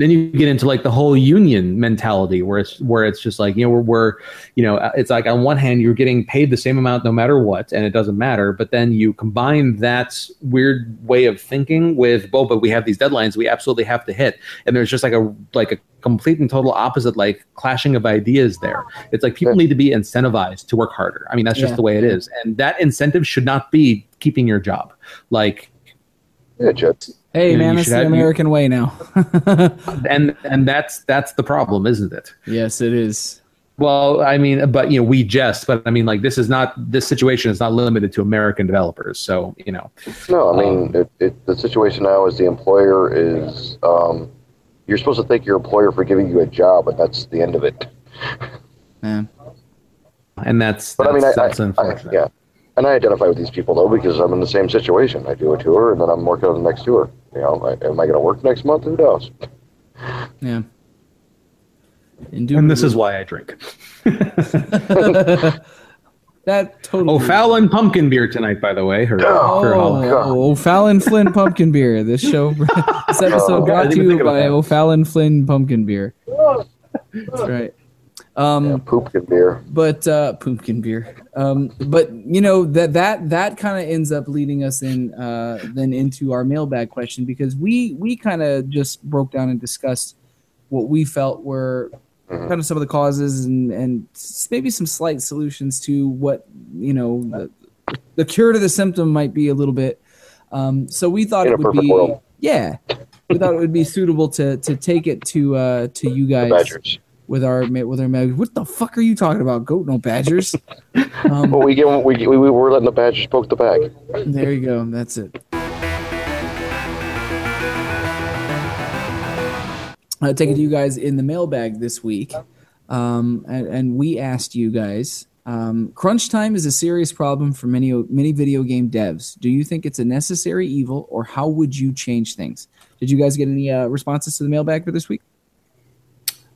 then, you get into like the whole union mentality where it's where it's just like you know we're, we're you know it's like on one hand you're getting paid the same amount no matter what and it doesn't matter but then you combine that weird way of thinking with oh but we have these deadlines we absolutely have to hit and there's just like a like a complete and total opposite like clashing of ideas there. It's like people need to be incentivized to work harder. I mean that's just Yeah. the way it is and that incentive should not be keeping your job. Like yeah, Jet. Hey You man, you that's the have- you- American way now. and and that's that's the problem isn't it yes, it is. Well, I mean, but you know, we jest, but I mean, like this is not this situation is not limited to American developers. So you know, No, I mean, it, it, the situation now is the employer is, um, you're supposed to thank your employer for giving you a job, but that's the end of it. Man. and that's But that's, I mean, I, that's I, I, yeah. And I identify with these people, though, because I'm in the same situation. I do a tour, and then I'm working on the next tour. You know, am I going to work next month? Who knows? Yeah. And this is why I drink. that totally. Oh, Fallon pumpkin beer tonight, by the way. Her, Oh, for Halloween. Oh, oh O'Fallon Flynn Pumpkin Beer. This show, this episode Oh, brought to you by that. Oh, O'Fallon Flynn Pumpkin Beer. That's right. Um, Poopkin beer. but uh, pumpkin beer. Um, but you know that that that kind of ends up leading us in uh, then into our mailbag question because we we kind of just broke down and discussed what we felt were kind of some of the causes and and maybe some slight solutions to what you know the, the cure to the symptom might be a little bit. Um, so we thought In it would be world. yeah. We thought it would be suitable to to take it to uh, to you guys. With our with our mag. What the fuck are you talking about? Goat no badgers. Um, Well, we give we, we, we were letting the Badgers poke the bag. there you go. That's it. I take it to you guys in the mailbag this week, um, and, and we asked you guys. Um, crunch time is a serious problem for many many video game devs. Do you think it's a necessary evil, or how would you change things? Did you guys get any uh, responses to the mailbag for this week?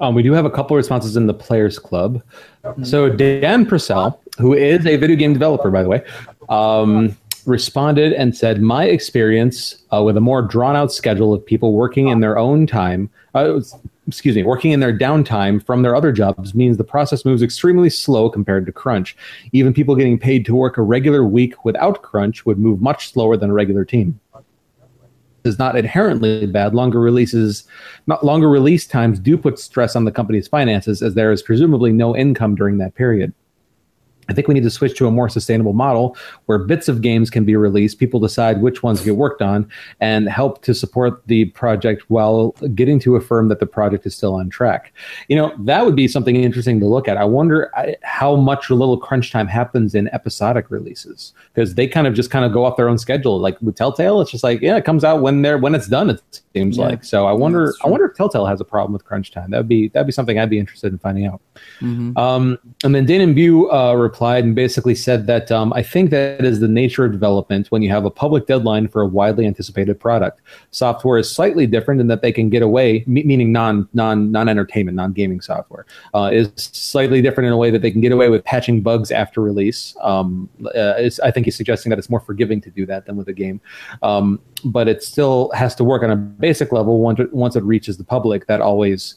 Um, we do have a couple of responses in the Players Club. So Dan Purcell, who is a video game developer, by the way, um, responded and said, "My experience uh, with a more drawn-out schedule of people working in their own time, uh, excuse me, working in their downtime from their other jobs means the process moves extremely slow compared to crunch. Even people getting paid to work a regular week without crunch would move much slower than a regular team." Is not inherently bad. Longer releases, not longer release times do put stress on the company's finances, as there is presumably no income during that period. I think we need to switch to a more sustainable model where bits of games can be released, people decide which ones get worked on, and help to support the project while getting to affirm that the project is still on track. You know, that would be something interesting to look at. I wonder how much a little crunch time happens in episodic releases because they kind of just kind of go off their own schedule. Like with Telltale, it's just like, yeah, it comes out when they're when it's done, it seems Yeah. like. So I wonder that's I wonder if Telltale has a problem with crunch time. That'd be that'd be something I'd be interested in finding out. Mm-hmm. Um, and then Dana Bu uh, replied and basically said that um, I think that is the nature of development when you have a public deadline for a widely anticipated product. Software is slightly different in that they can get away, meaning non non non entertainment, non gaming software, uh, is slightly different in a way that they can get away with patching bugs after release. Um, uh, I think he's suggesting that it's more forgiving to do that than with a game, um, but it still has to work on a basic level once it, once it reaches the public. That always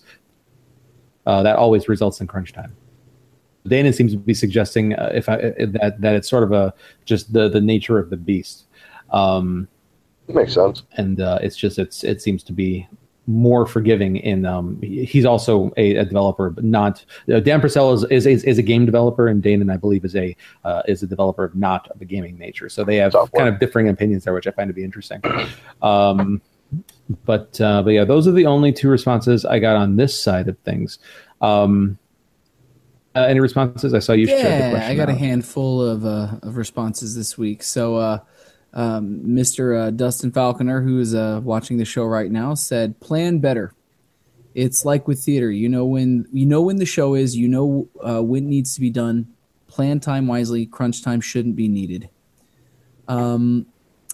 uh, that always results in crunch time. Dana seems to be suggesting uh, if I, that that it's sort of a just the the nature of the beast, um, Makes sense. and uh, it's just it's it seems to be more forgiving in um he's also a, a developer but not uh, Dan Purcell is, is is is a game developer and Dana I believe is a uh, is a developer of not of a gaming nature so they have Software. kind of differing opinions there which I find to be interesting um but uh, but yeah those are the only two responses I got on this side of things um uh, any responses I saw you Yeah, question I got a handful of uh, of responses this week. So, uh, um, Mr. Uh, Dustin Falconer, who is uh, watching the show right now, said, "Plan better. It's like with theater. You know when you know when the show is. You know uh, when it needs to be done. Plan time wisely. Crunch time shouldn't be needed." Um,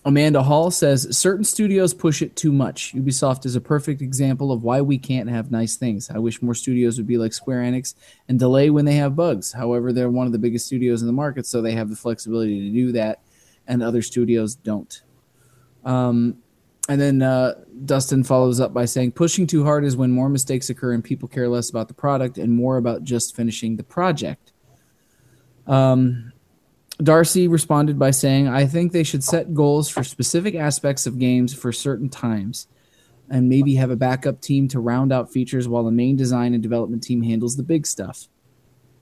Amanda Hall says certain studios push it too much. Ubisoft is a perfect example of why we can't have nice things. I wish more studios would be like Square Enix and delay when they have bugs. However, they're one of the biggest studios in the market, so they have the flexibility to do that, and other studios don't. Um, and then uh, Dustin follows up by saying, pushing too hard is when more mistakes occur and people care less about the product and more about just finishing the project. Um, Darcy responded by saying, I think they should set goals for specific aspects of games for certain times and maybe have a backup team to round out features while the main design and development team handles the big stuff.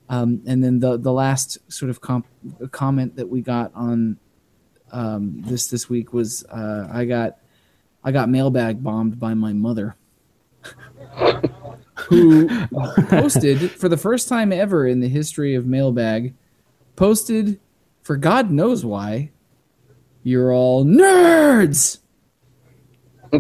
Um, and then the, the last sort of comp- comment that we got on um, this this week was uh, I got I got mailbag bombed by my mother, who posted for the first time ever in the history of mailbag, posted for God knows why, you're all nerds.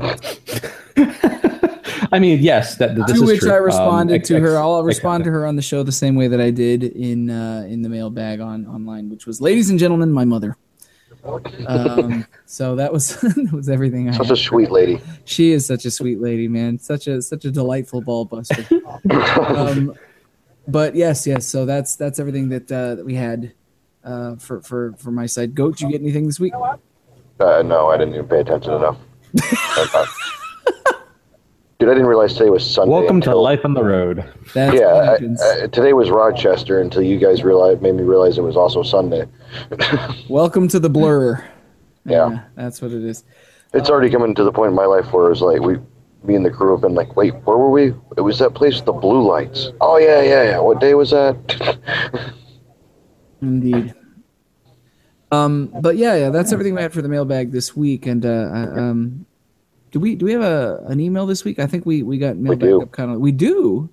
I mean, yes, that, that this to is which true. I Um, responded ex- to her. I'll respond ex- to her on the show the same way that I did in uh, in the mailbag on online, which was, "Ladies and gentlemen, my mother." Um, so that was that was everything I Such had. a sweet lady. She is such a sweet lady, man. Such a such a delightful ball buster. um, but yes, yes. So that's that's everything that uh, that we had uh, for for for my side. Goat, did you get anything this week? Uh, no, I didn't even pay attention enough. Dude, I didn't realize today was Sunday. Welcome to until- Life on the Road. That's Yeah, I. I, today was Rochester until you guys realized, made me realize it was also Sunday. Welcome to the blur. Yeah. that's what it is. It's already coming to the point in my life where it's like we, me and the crew have been like, wait, where were we? It was that place with the blue lights. Oh yeah, yeah, yeah. What day was that? Indeed. Um, but yeah, yeah, that's everything we had for the mailbag this week. And uh, um, do we do we have a an email this week? I think we we got mailbag do. up kind of. We do.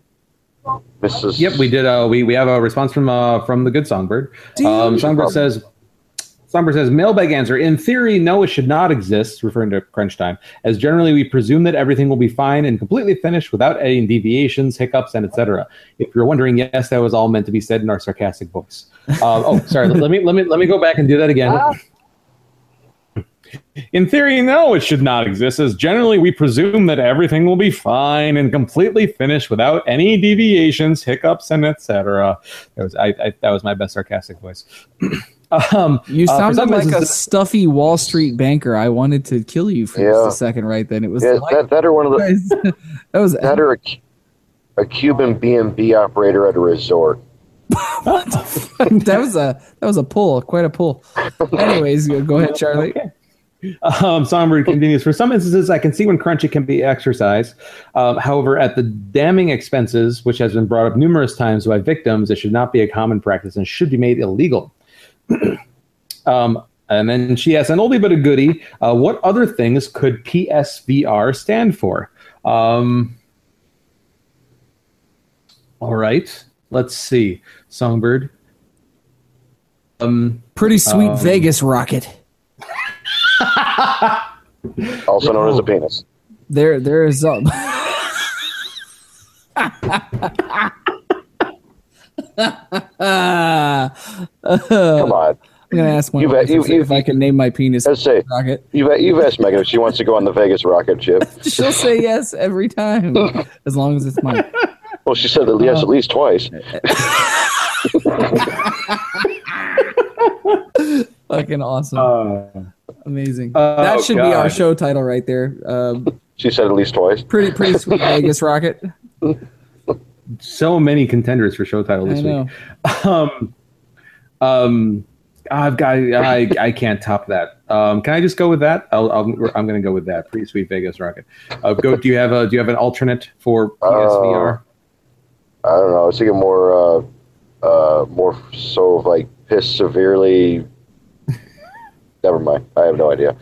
Mrs. Yep, we did. Uh, we we have a response from uh, from the good songbird. Um, songbird says. Songbird says, mailbag answer. In theory, no, it should not exist, referring to crunch time, as generally we presume that everything will be fine and completely finished without any deviations, hiccups, and etc. If you're wondering, yes, that was all meant to be said in our sarcastic voice. Um, oh, sorry. let me let me let me go back and do that again. In theory, no, it should not exist, as generally we presume that everything will be fine and completely finished without any deviations, hiccups, and etc. That was I, I, that was my best sarcastic voice. um, You uh, sounded some like a stuffy Wall Street banker. I wanted to kill you for Yeah. just a second right then. It was Yeah, like, that, that or one of the that was that or a, a Cuban B and B operator at a resort. that was a that was a pull, quite a pull. Anyways, go go ahead, Charlie. Um, Songbird continues. For some instances, I can see when crunchy can be exercised. Um, however, at the damning expenses, which has been brought up numerous times by victims, it should not be a common practice and should be made illegal. um, and then she asks, an oldie but a goodie. Uh, what other things could PSVR stand for? Um, all right, let's see. Songbird. Um, Pretty sweet Um, Vegas rocket. Also known as a penis. There, there is. Um, Come on. I'm gonna ask one You of my bet- you- if, you- if I can name my penis Let's say rocket. you've, you've asked Megan if she wants to go on the Vegas rocket ship. She'll say yes every time, as long as it's mine. Well, she said that yes at least twice. Fucking awesome, uh, amazing. oh, that should be our show title right there. Um, She said at least twice. pretty, pretty sweet Vegas rocket. So many contenders for show title I this know. week. Um, um, I've got I I can't top that. Um, can I just go with that? I'll, I'll I'm going to go with that. Pretty sweet Vegas rocket. Uh, go. Do you have a Do you have an alternate for PSVR? I don't know. I was thinking more, uh, uh, more so of like piss severely. Never mind. I have no idea.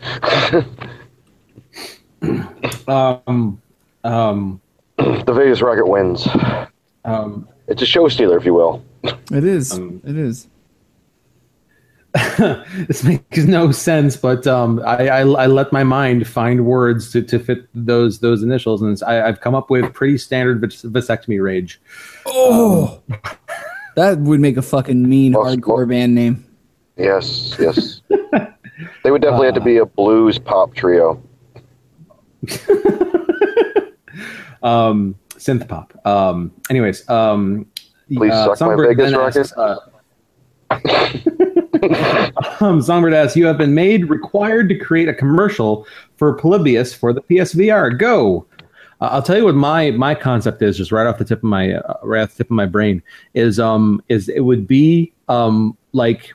um, um, the Vegas rocket wins. Um, It's a show stealer, if you will. It is. Um, it is. this makes no sense, but um, I, I, I let my mind find words to, to fit those those initials, and I, I've come up with pretty standard vas- vasectomy rage. Oh, that would make a fucking mean Well, hardcore well- band name. Yes, yes. They would definitely have to be a blues pop trio. um, synth pop. Um, anyways, um, Please suck my Songbird Vegas asks, uh, um, Songbird asks, "You have been made required to create a commercial for Polybius for the PSVR. Go." Uh, I'll tell you what my my concept is, just right off the tip of my uh, right off the tip of my brain is um is it would be um like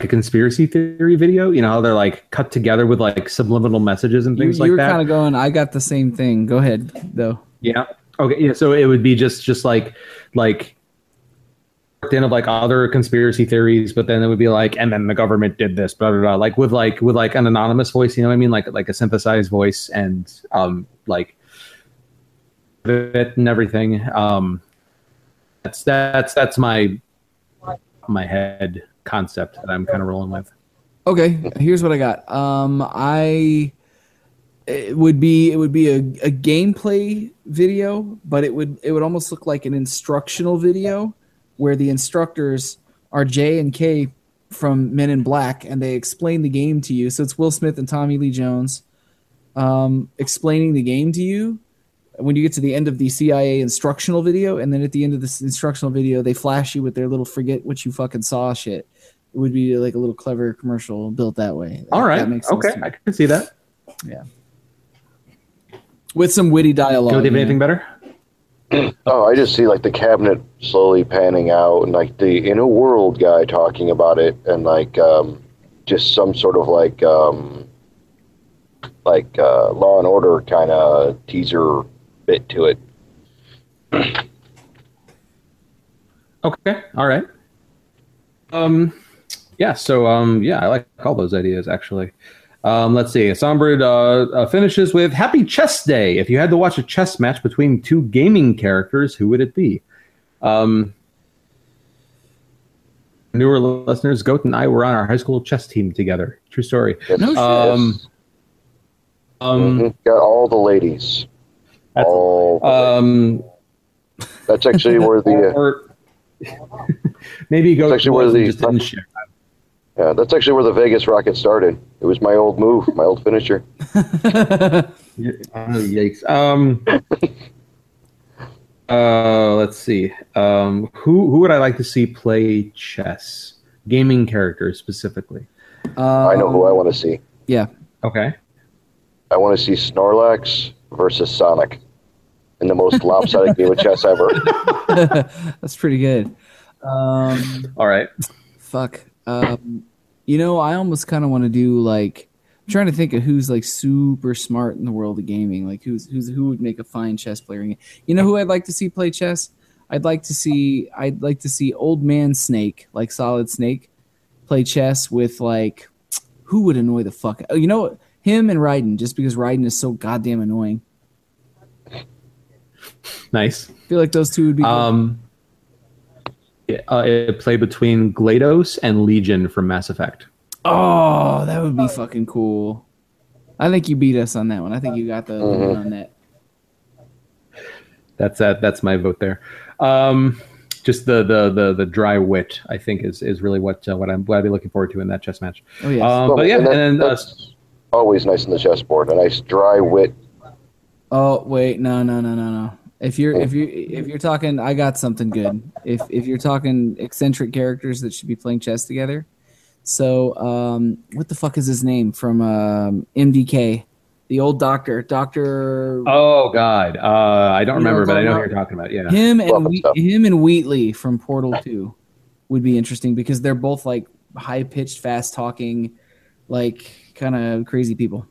a conspiracy theory video. You know how they're like cut together with like subliminal messages and You, things you like that. You were kind of going. I got the same thing. Go ahead, though. Yeah. Okay. Yeah. So it would be just just like like in of like other conspiracy theories, but then it would be like, and then the government did this, blah blah blah. Like with like with like an anonymous voice, you know what I mean? Like like a synthesized voice and um like it and everything. Um that's that's that's my my head concept that I'm kind of rolling with. Okay, here's what I got. Um, I it would be it would be a, a gameplay video, but it would it would almost look like an instructional video where the instructors are J and K from Men in Black, and they explain the game to you. So it's Will Smith and Tommy Lee Jones um, explaining the game to you. When you get to the end of the CIA instructional video, and then at the end of this instructional video, they flash you with their little "forget what you fucking saw" shit. It would be like a little clever commercial built that way. All right. That makes sense Okay. I can see that. With some witty dialogue. Can we have anything better? Oh, I just see like the cabinet slowly panning out, and like the inner world guy talking about it, and like um, just some sort of like um, like uh, Law and Order kind of teaser bit to it. Okay. All right. Um, yeah. So, um, yeah, I like all those ideas actually. Um, let's see. Songbird uh, uh, finishes with "Happy Chess Day." If you had to watch a chess match between two gaming characters, who would it be? Um, newer listeners, Goat and I were on our high school chess team together. True story. Yes, No shit. Um, Um, Mhm. Got all the ladies. that's, All. um, that's actually where the. Uh, maybe Goat It's actually where the- just didn't share. Yeah, that's actually where the Vegas Rocket started. It was my old move, my old finisher. Oh, yikes. Um, uh, let's see. Um, who who would I like to see play chess? Gaming characters specifically. I know who I want to see. Yeah. Okay. I want to see Snorlax versus Sonic in the most lopsided game of chess ever. That's pretty good. Um, All right. fuck. Um, you know, I almost kind of want to do like. I'm trying to think of who's like super smart in the world of gaming. Like who's who's who would make a fine chess player. You know who I'd like to see play chess? I'd like to see I'd like to see old man Snake, like Solid Snake, play chess with like who would annoy the fuck. Oh, you know? Him and Raiden, just because Raiden is so goddamn annoying. Nice. I feel like those two would be. Um, yeah, uh, it played between GLaDOS and Legion from Mass Effect. Oh, that would be fucking cool. I think you beat us on that one. I think you got the Mhm. one on that. That's that. That's my vote there. Um, just the, the the the dry wit, I think, is is really what uh, what I'm what I'd be looking forward to in that chess match. Oh yes. Um, but yeah, and that- and then uh, that's always nice in the chessboard. A nice dry wit. oh wait, no, no, no, no, no. If you're if you if you're talking, I got something good. If if you're talking eccentric characters that should be playing chess together, so um, what the fuck is his name from um, MDK? The old doctor, Doctor. oh god, uh, I don't remember, but I know talking who you're talking about. Yeah. him and Welcome Whe- stuff. him and Wheatley from Portal Two would be interesting because they're both like high pitched, fast talking, like kind of crazy people.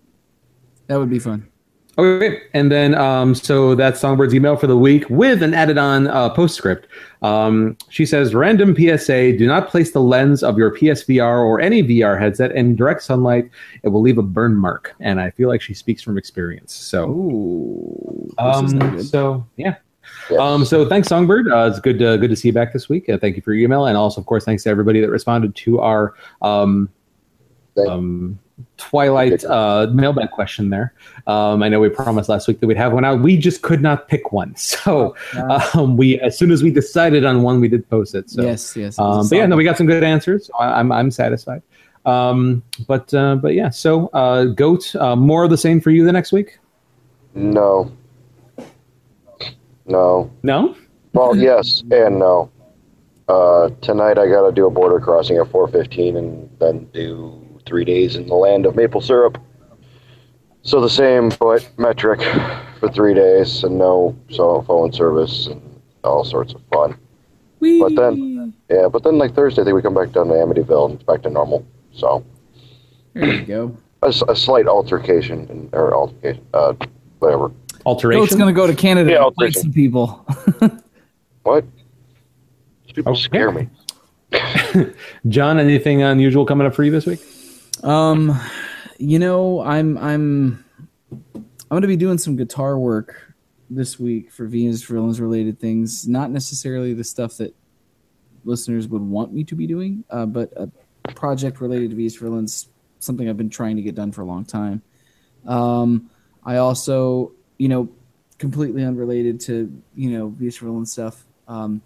That would be fun. Okay, and then um, so that's Songbird's email for the week with an added on uh, postscript. Um, she says, "Random PSA: Do not place the lens of your PSVR or any VR headset in direct sunlight; it will leave a burn mark." And I feel like she speaks from experience. So, Ooh, this is not um, so yeah. Yes. Um, so thanks, Songbird. Uh, it's good to, good to see you back this week. Uh, thank you for your email, and also, of course, thanks to everybody that responded to our um, um, Twilight uh, mailbag question. There, um, I know we promised last week that we'd have one out. We just could not pick one, so um, we as soon as we decided on one, we did post it. So, yes, yes. um, but yeah, no, we got some good answers. So I, I'm I'm satisfied. Um, but uh, but yeah, so uh, goat, uh, more of the same for you the next week. No. No. No, Well, yes and no. Uh, tonight I got to do a border crossing at 4:15, and then do three days in the land of maple syrup. So the same, but metric for three days, and no cell phone service and all sorts of fun. Whee! But then- Yeah, but then like Thursday, I think we come back down to Amityville and it's back to normal. So there you go. A slight altercation and or altercation, uh, whatever. alteration. Goat's gonna go to Canada Yeah, and fight some people. What? These people Okay. scare me. John, anything unusual coming up for you this week? Um, you know, I'm I'm I'm gonna be doing some guitar work this week for Venus Villains related things. Not necessarily the stuff that listeners would want me to be doing, uh, but a project related to Venus Villains, something I've been trying to get done for a long time. Um, I also, you know, completely unrelated to you know Venus Villains stuff. Um,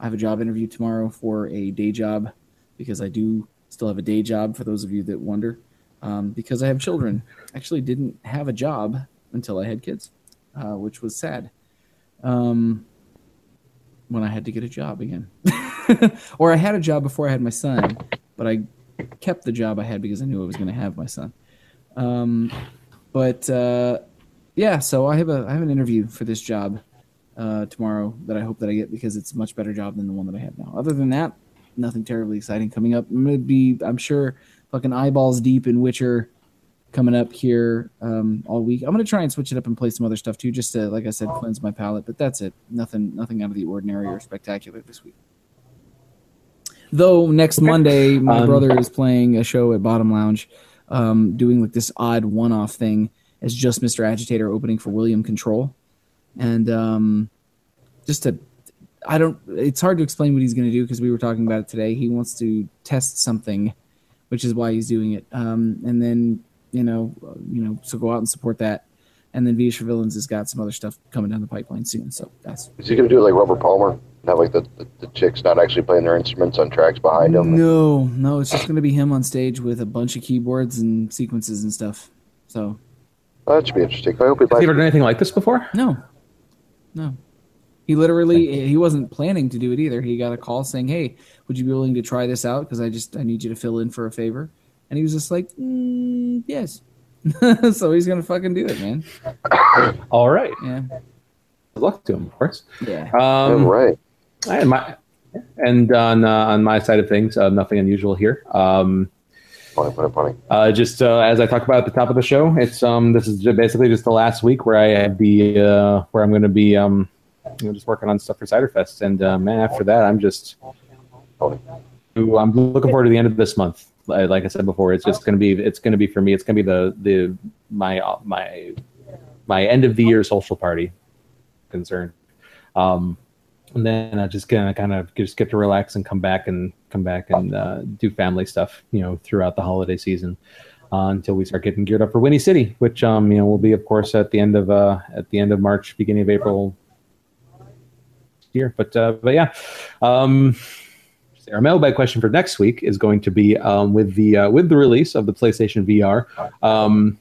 I have a job interview tomorrow for a day job because I do still have a day job for those of you that wonder um, because i have children. Actually didn't have a job until i had kids uh, which was sad. Um, when i had to get a job again. Or i had a job before i had my son but i kept the job i had because i knew i was going to have my son. Um, but uh, yeah so i have a i have an interview for this job uh, tomorrow that i hope that i get because it's a much better job than the one that i have now. Other than that nothing terribly exciting coming up. I'm gonna be, I'm sure, fucking eyeballs deep in Witcher coming up here um, all week. I'm gonna try and switch it up and play some other stuff too, just to, like I said, cleanse my palate. But that's it. Nothing, nothing out of the ordinary or spectacular this week. Though next Monday, my Um, brother is playing a show at Bottom Lounge, um, doing like this odd one-off thing as just Mr. Agitator opening for William Control, and um, just to I don't. It's hard to explain what he's going to do because we were talking about it today. He wants to test something, which is why he's doing it. Um, and then you know, uh, you know, so go out and support that. And then Vish for Villains has got some other stuff coming down the pipeline soon. So that's Is he gonna do it like Robert Palmer? Have like the, the, the chicks not actually playing their instruments on tracks behind them? no, no. It's just going to be him on stage with a bunch of keyboards and sequences and stuff. So That should be interesting. I hope he Has he likes ever done anything like this before? no, no. He literally he wasn't planning to do it either. He got a call saying, "Hey, would you be willing to try this out? Because I just I need you to fill in for a favor." And he was just like, mm, "Yes." so he's gonna fucking do it, man. All right. Yeah, Good luck to him, of course. yeah. Um, right. And my and on uh, on my side of things, uh, nothing unusual here. Um, Funny, funny, funny. uh, just uh, as I talked about at the top of the show, it's um this is basically just the last week where I had the uh, where I'm going to be um you know just working on stuff for Ciderfest, and uh, man, after that, I'm just I'm looking forward to the end of this month. Like I said before, it's just going to be it's going to be for me. It's going to be the the my my my end of the year social party concern. Um, and then I just gonna kind of just get to relax and come back and come back and uh, do family stuff, you know, throughout the holiday season uh, until we start getting geared up for Winnie City, which um, you know will be, of course, at the end of uh, at the end of March, beginning of April year. But uh, but yeah, um, our mailbag question for next week is going to be um, with the uh, with the release of the PlayStation VR. Um,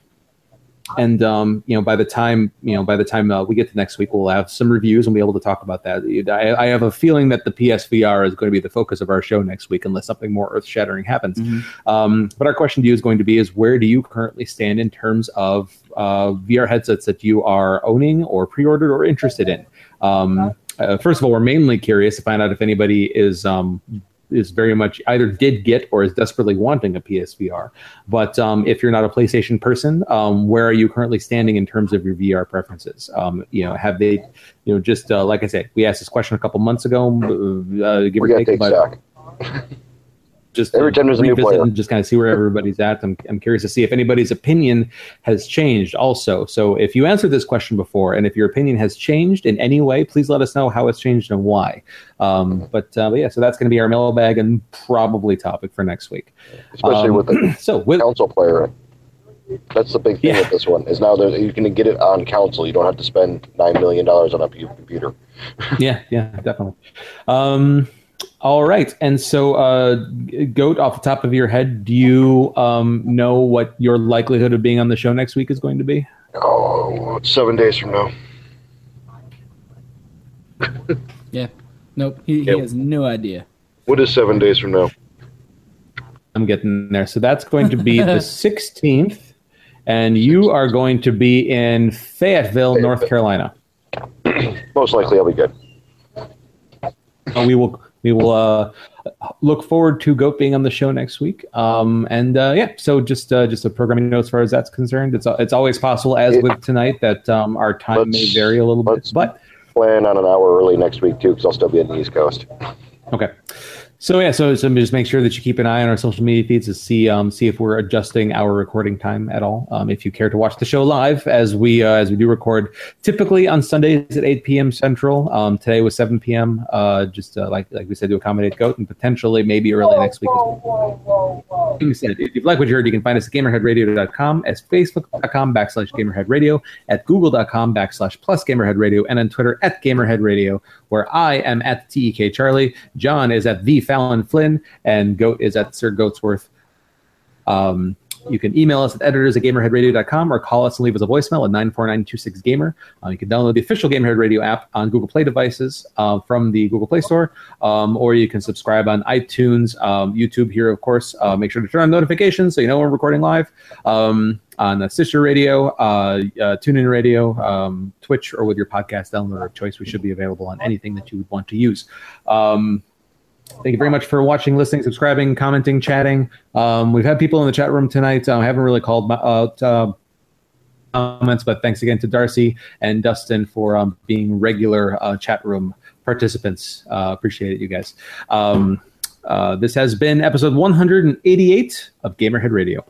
and um, you know, by the time you know, by the time uh, we get to next week, we'll have some reviews and be able to talk about that. I, I have a feeling that the PSVR is going to be the focus of our show next week, unless something more earth-shattering happens. Um, but our question to you is going to be: Is where do you currently stand in terms of uh, VR headsets that you are owning or pre-ordered or interested in? Um, uh, first of all, we're mainly curious to find out if anybody is um, is very much either did get or is desperately wanting a PSVR. But um, if you're not a PlayStation person, um, where are you currently standing in terms of your VR preferences? Um, you know, have they, you know, just uh, like I said, we asked this question a couple months ago, uh, give We or take, take. Just Every time there's a new player. and just kind of see where everybody's at. I'm, I'm curious to see if anybody's opinion has changed also. So if you answered this question before and if your opinion has changed in any way, please let us know how it's changed and why. Um, but, uh, but yeah, so that's going to be our mailbag and probably topic for next week. Especially Um, with the So with console player. That's the big thing Yeah. with this one. Is now that you can get it on council. You don't have to spend nine million dollars on a pu- computer. yeah, yeah, definitely. Um, All right, and so, uh, Goat, off the top of your head, do you um, know what your likelihood of being on the show next week is going to be? Oh, seven days from now. Yeah. Nope. He, Yeah. he has no idea. What is seven days from now? I'm getting there. So that's going to be the 16th, and you are going to be in Fayetteville, North Carolina. Most likely, I'll be good. Uh, we will we will uh, look forward to Goat being on the show next week. Um, and uh, yeah, so just uh, just a programming note as far as that's concerned. It's it's always possible, as with tonight, that um, our time may vary a little bit, but Plan on an hour early next week too, because I'll still be on the East Coast. Okay. So yeah, so, so just make sure that you keep an eye on our social media feeds to see um, see if we're adjusting our recording time at all. Um, if you care to watch the show live, as we uh, as we do record typically on Sundays at 8 p.m. Central. Um, today was 7 p.m. Uh, just uh, like like we said to accommodate Goat, and potentially maybe early next week as well. Being said, if you like what you heard, you can find us at gamerheadradio.com, as facebook.com backslash gamerheadradio, at google.com backslash plus gamerheadradio, and on Twitter at gamerheadradio, where I am at TEK Charlie, John is at the Fallon Flynn, and Goat is at Sir Goatsworth. Um, you can email us at editors at gamerheadradio.com or call us and leave us a voicemail at 94926gamer. Uh, you can download the official Gamerhead Radio app on Google Play devices uh, from the Google Play Store, um, or you can subscribe on iTunes, um, YouTube here, of course. Uh, make sure to turn on notifications so you know we're recording live. Um, on Stitcher Radio, uh, uh, TuneIn Radio, um, Twitch, or with your podcast downloader of choice. We should be available on anything that you would want to use. Um, Thank you very much for watching, listening, subscribing, commenting, chatting. Um, we've had people in the chat room tonight. Uh, I haven't really called out uh, comments, but thanks again to Darcy and Dustin for um, being regular uh, chat room participants. Uh, appreciate it, you guys. Um, uh, this has been episode 188 of Gamerhead Radio.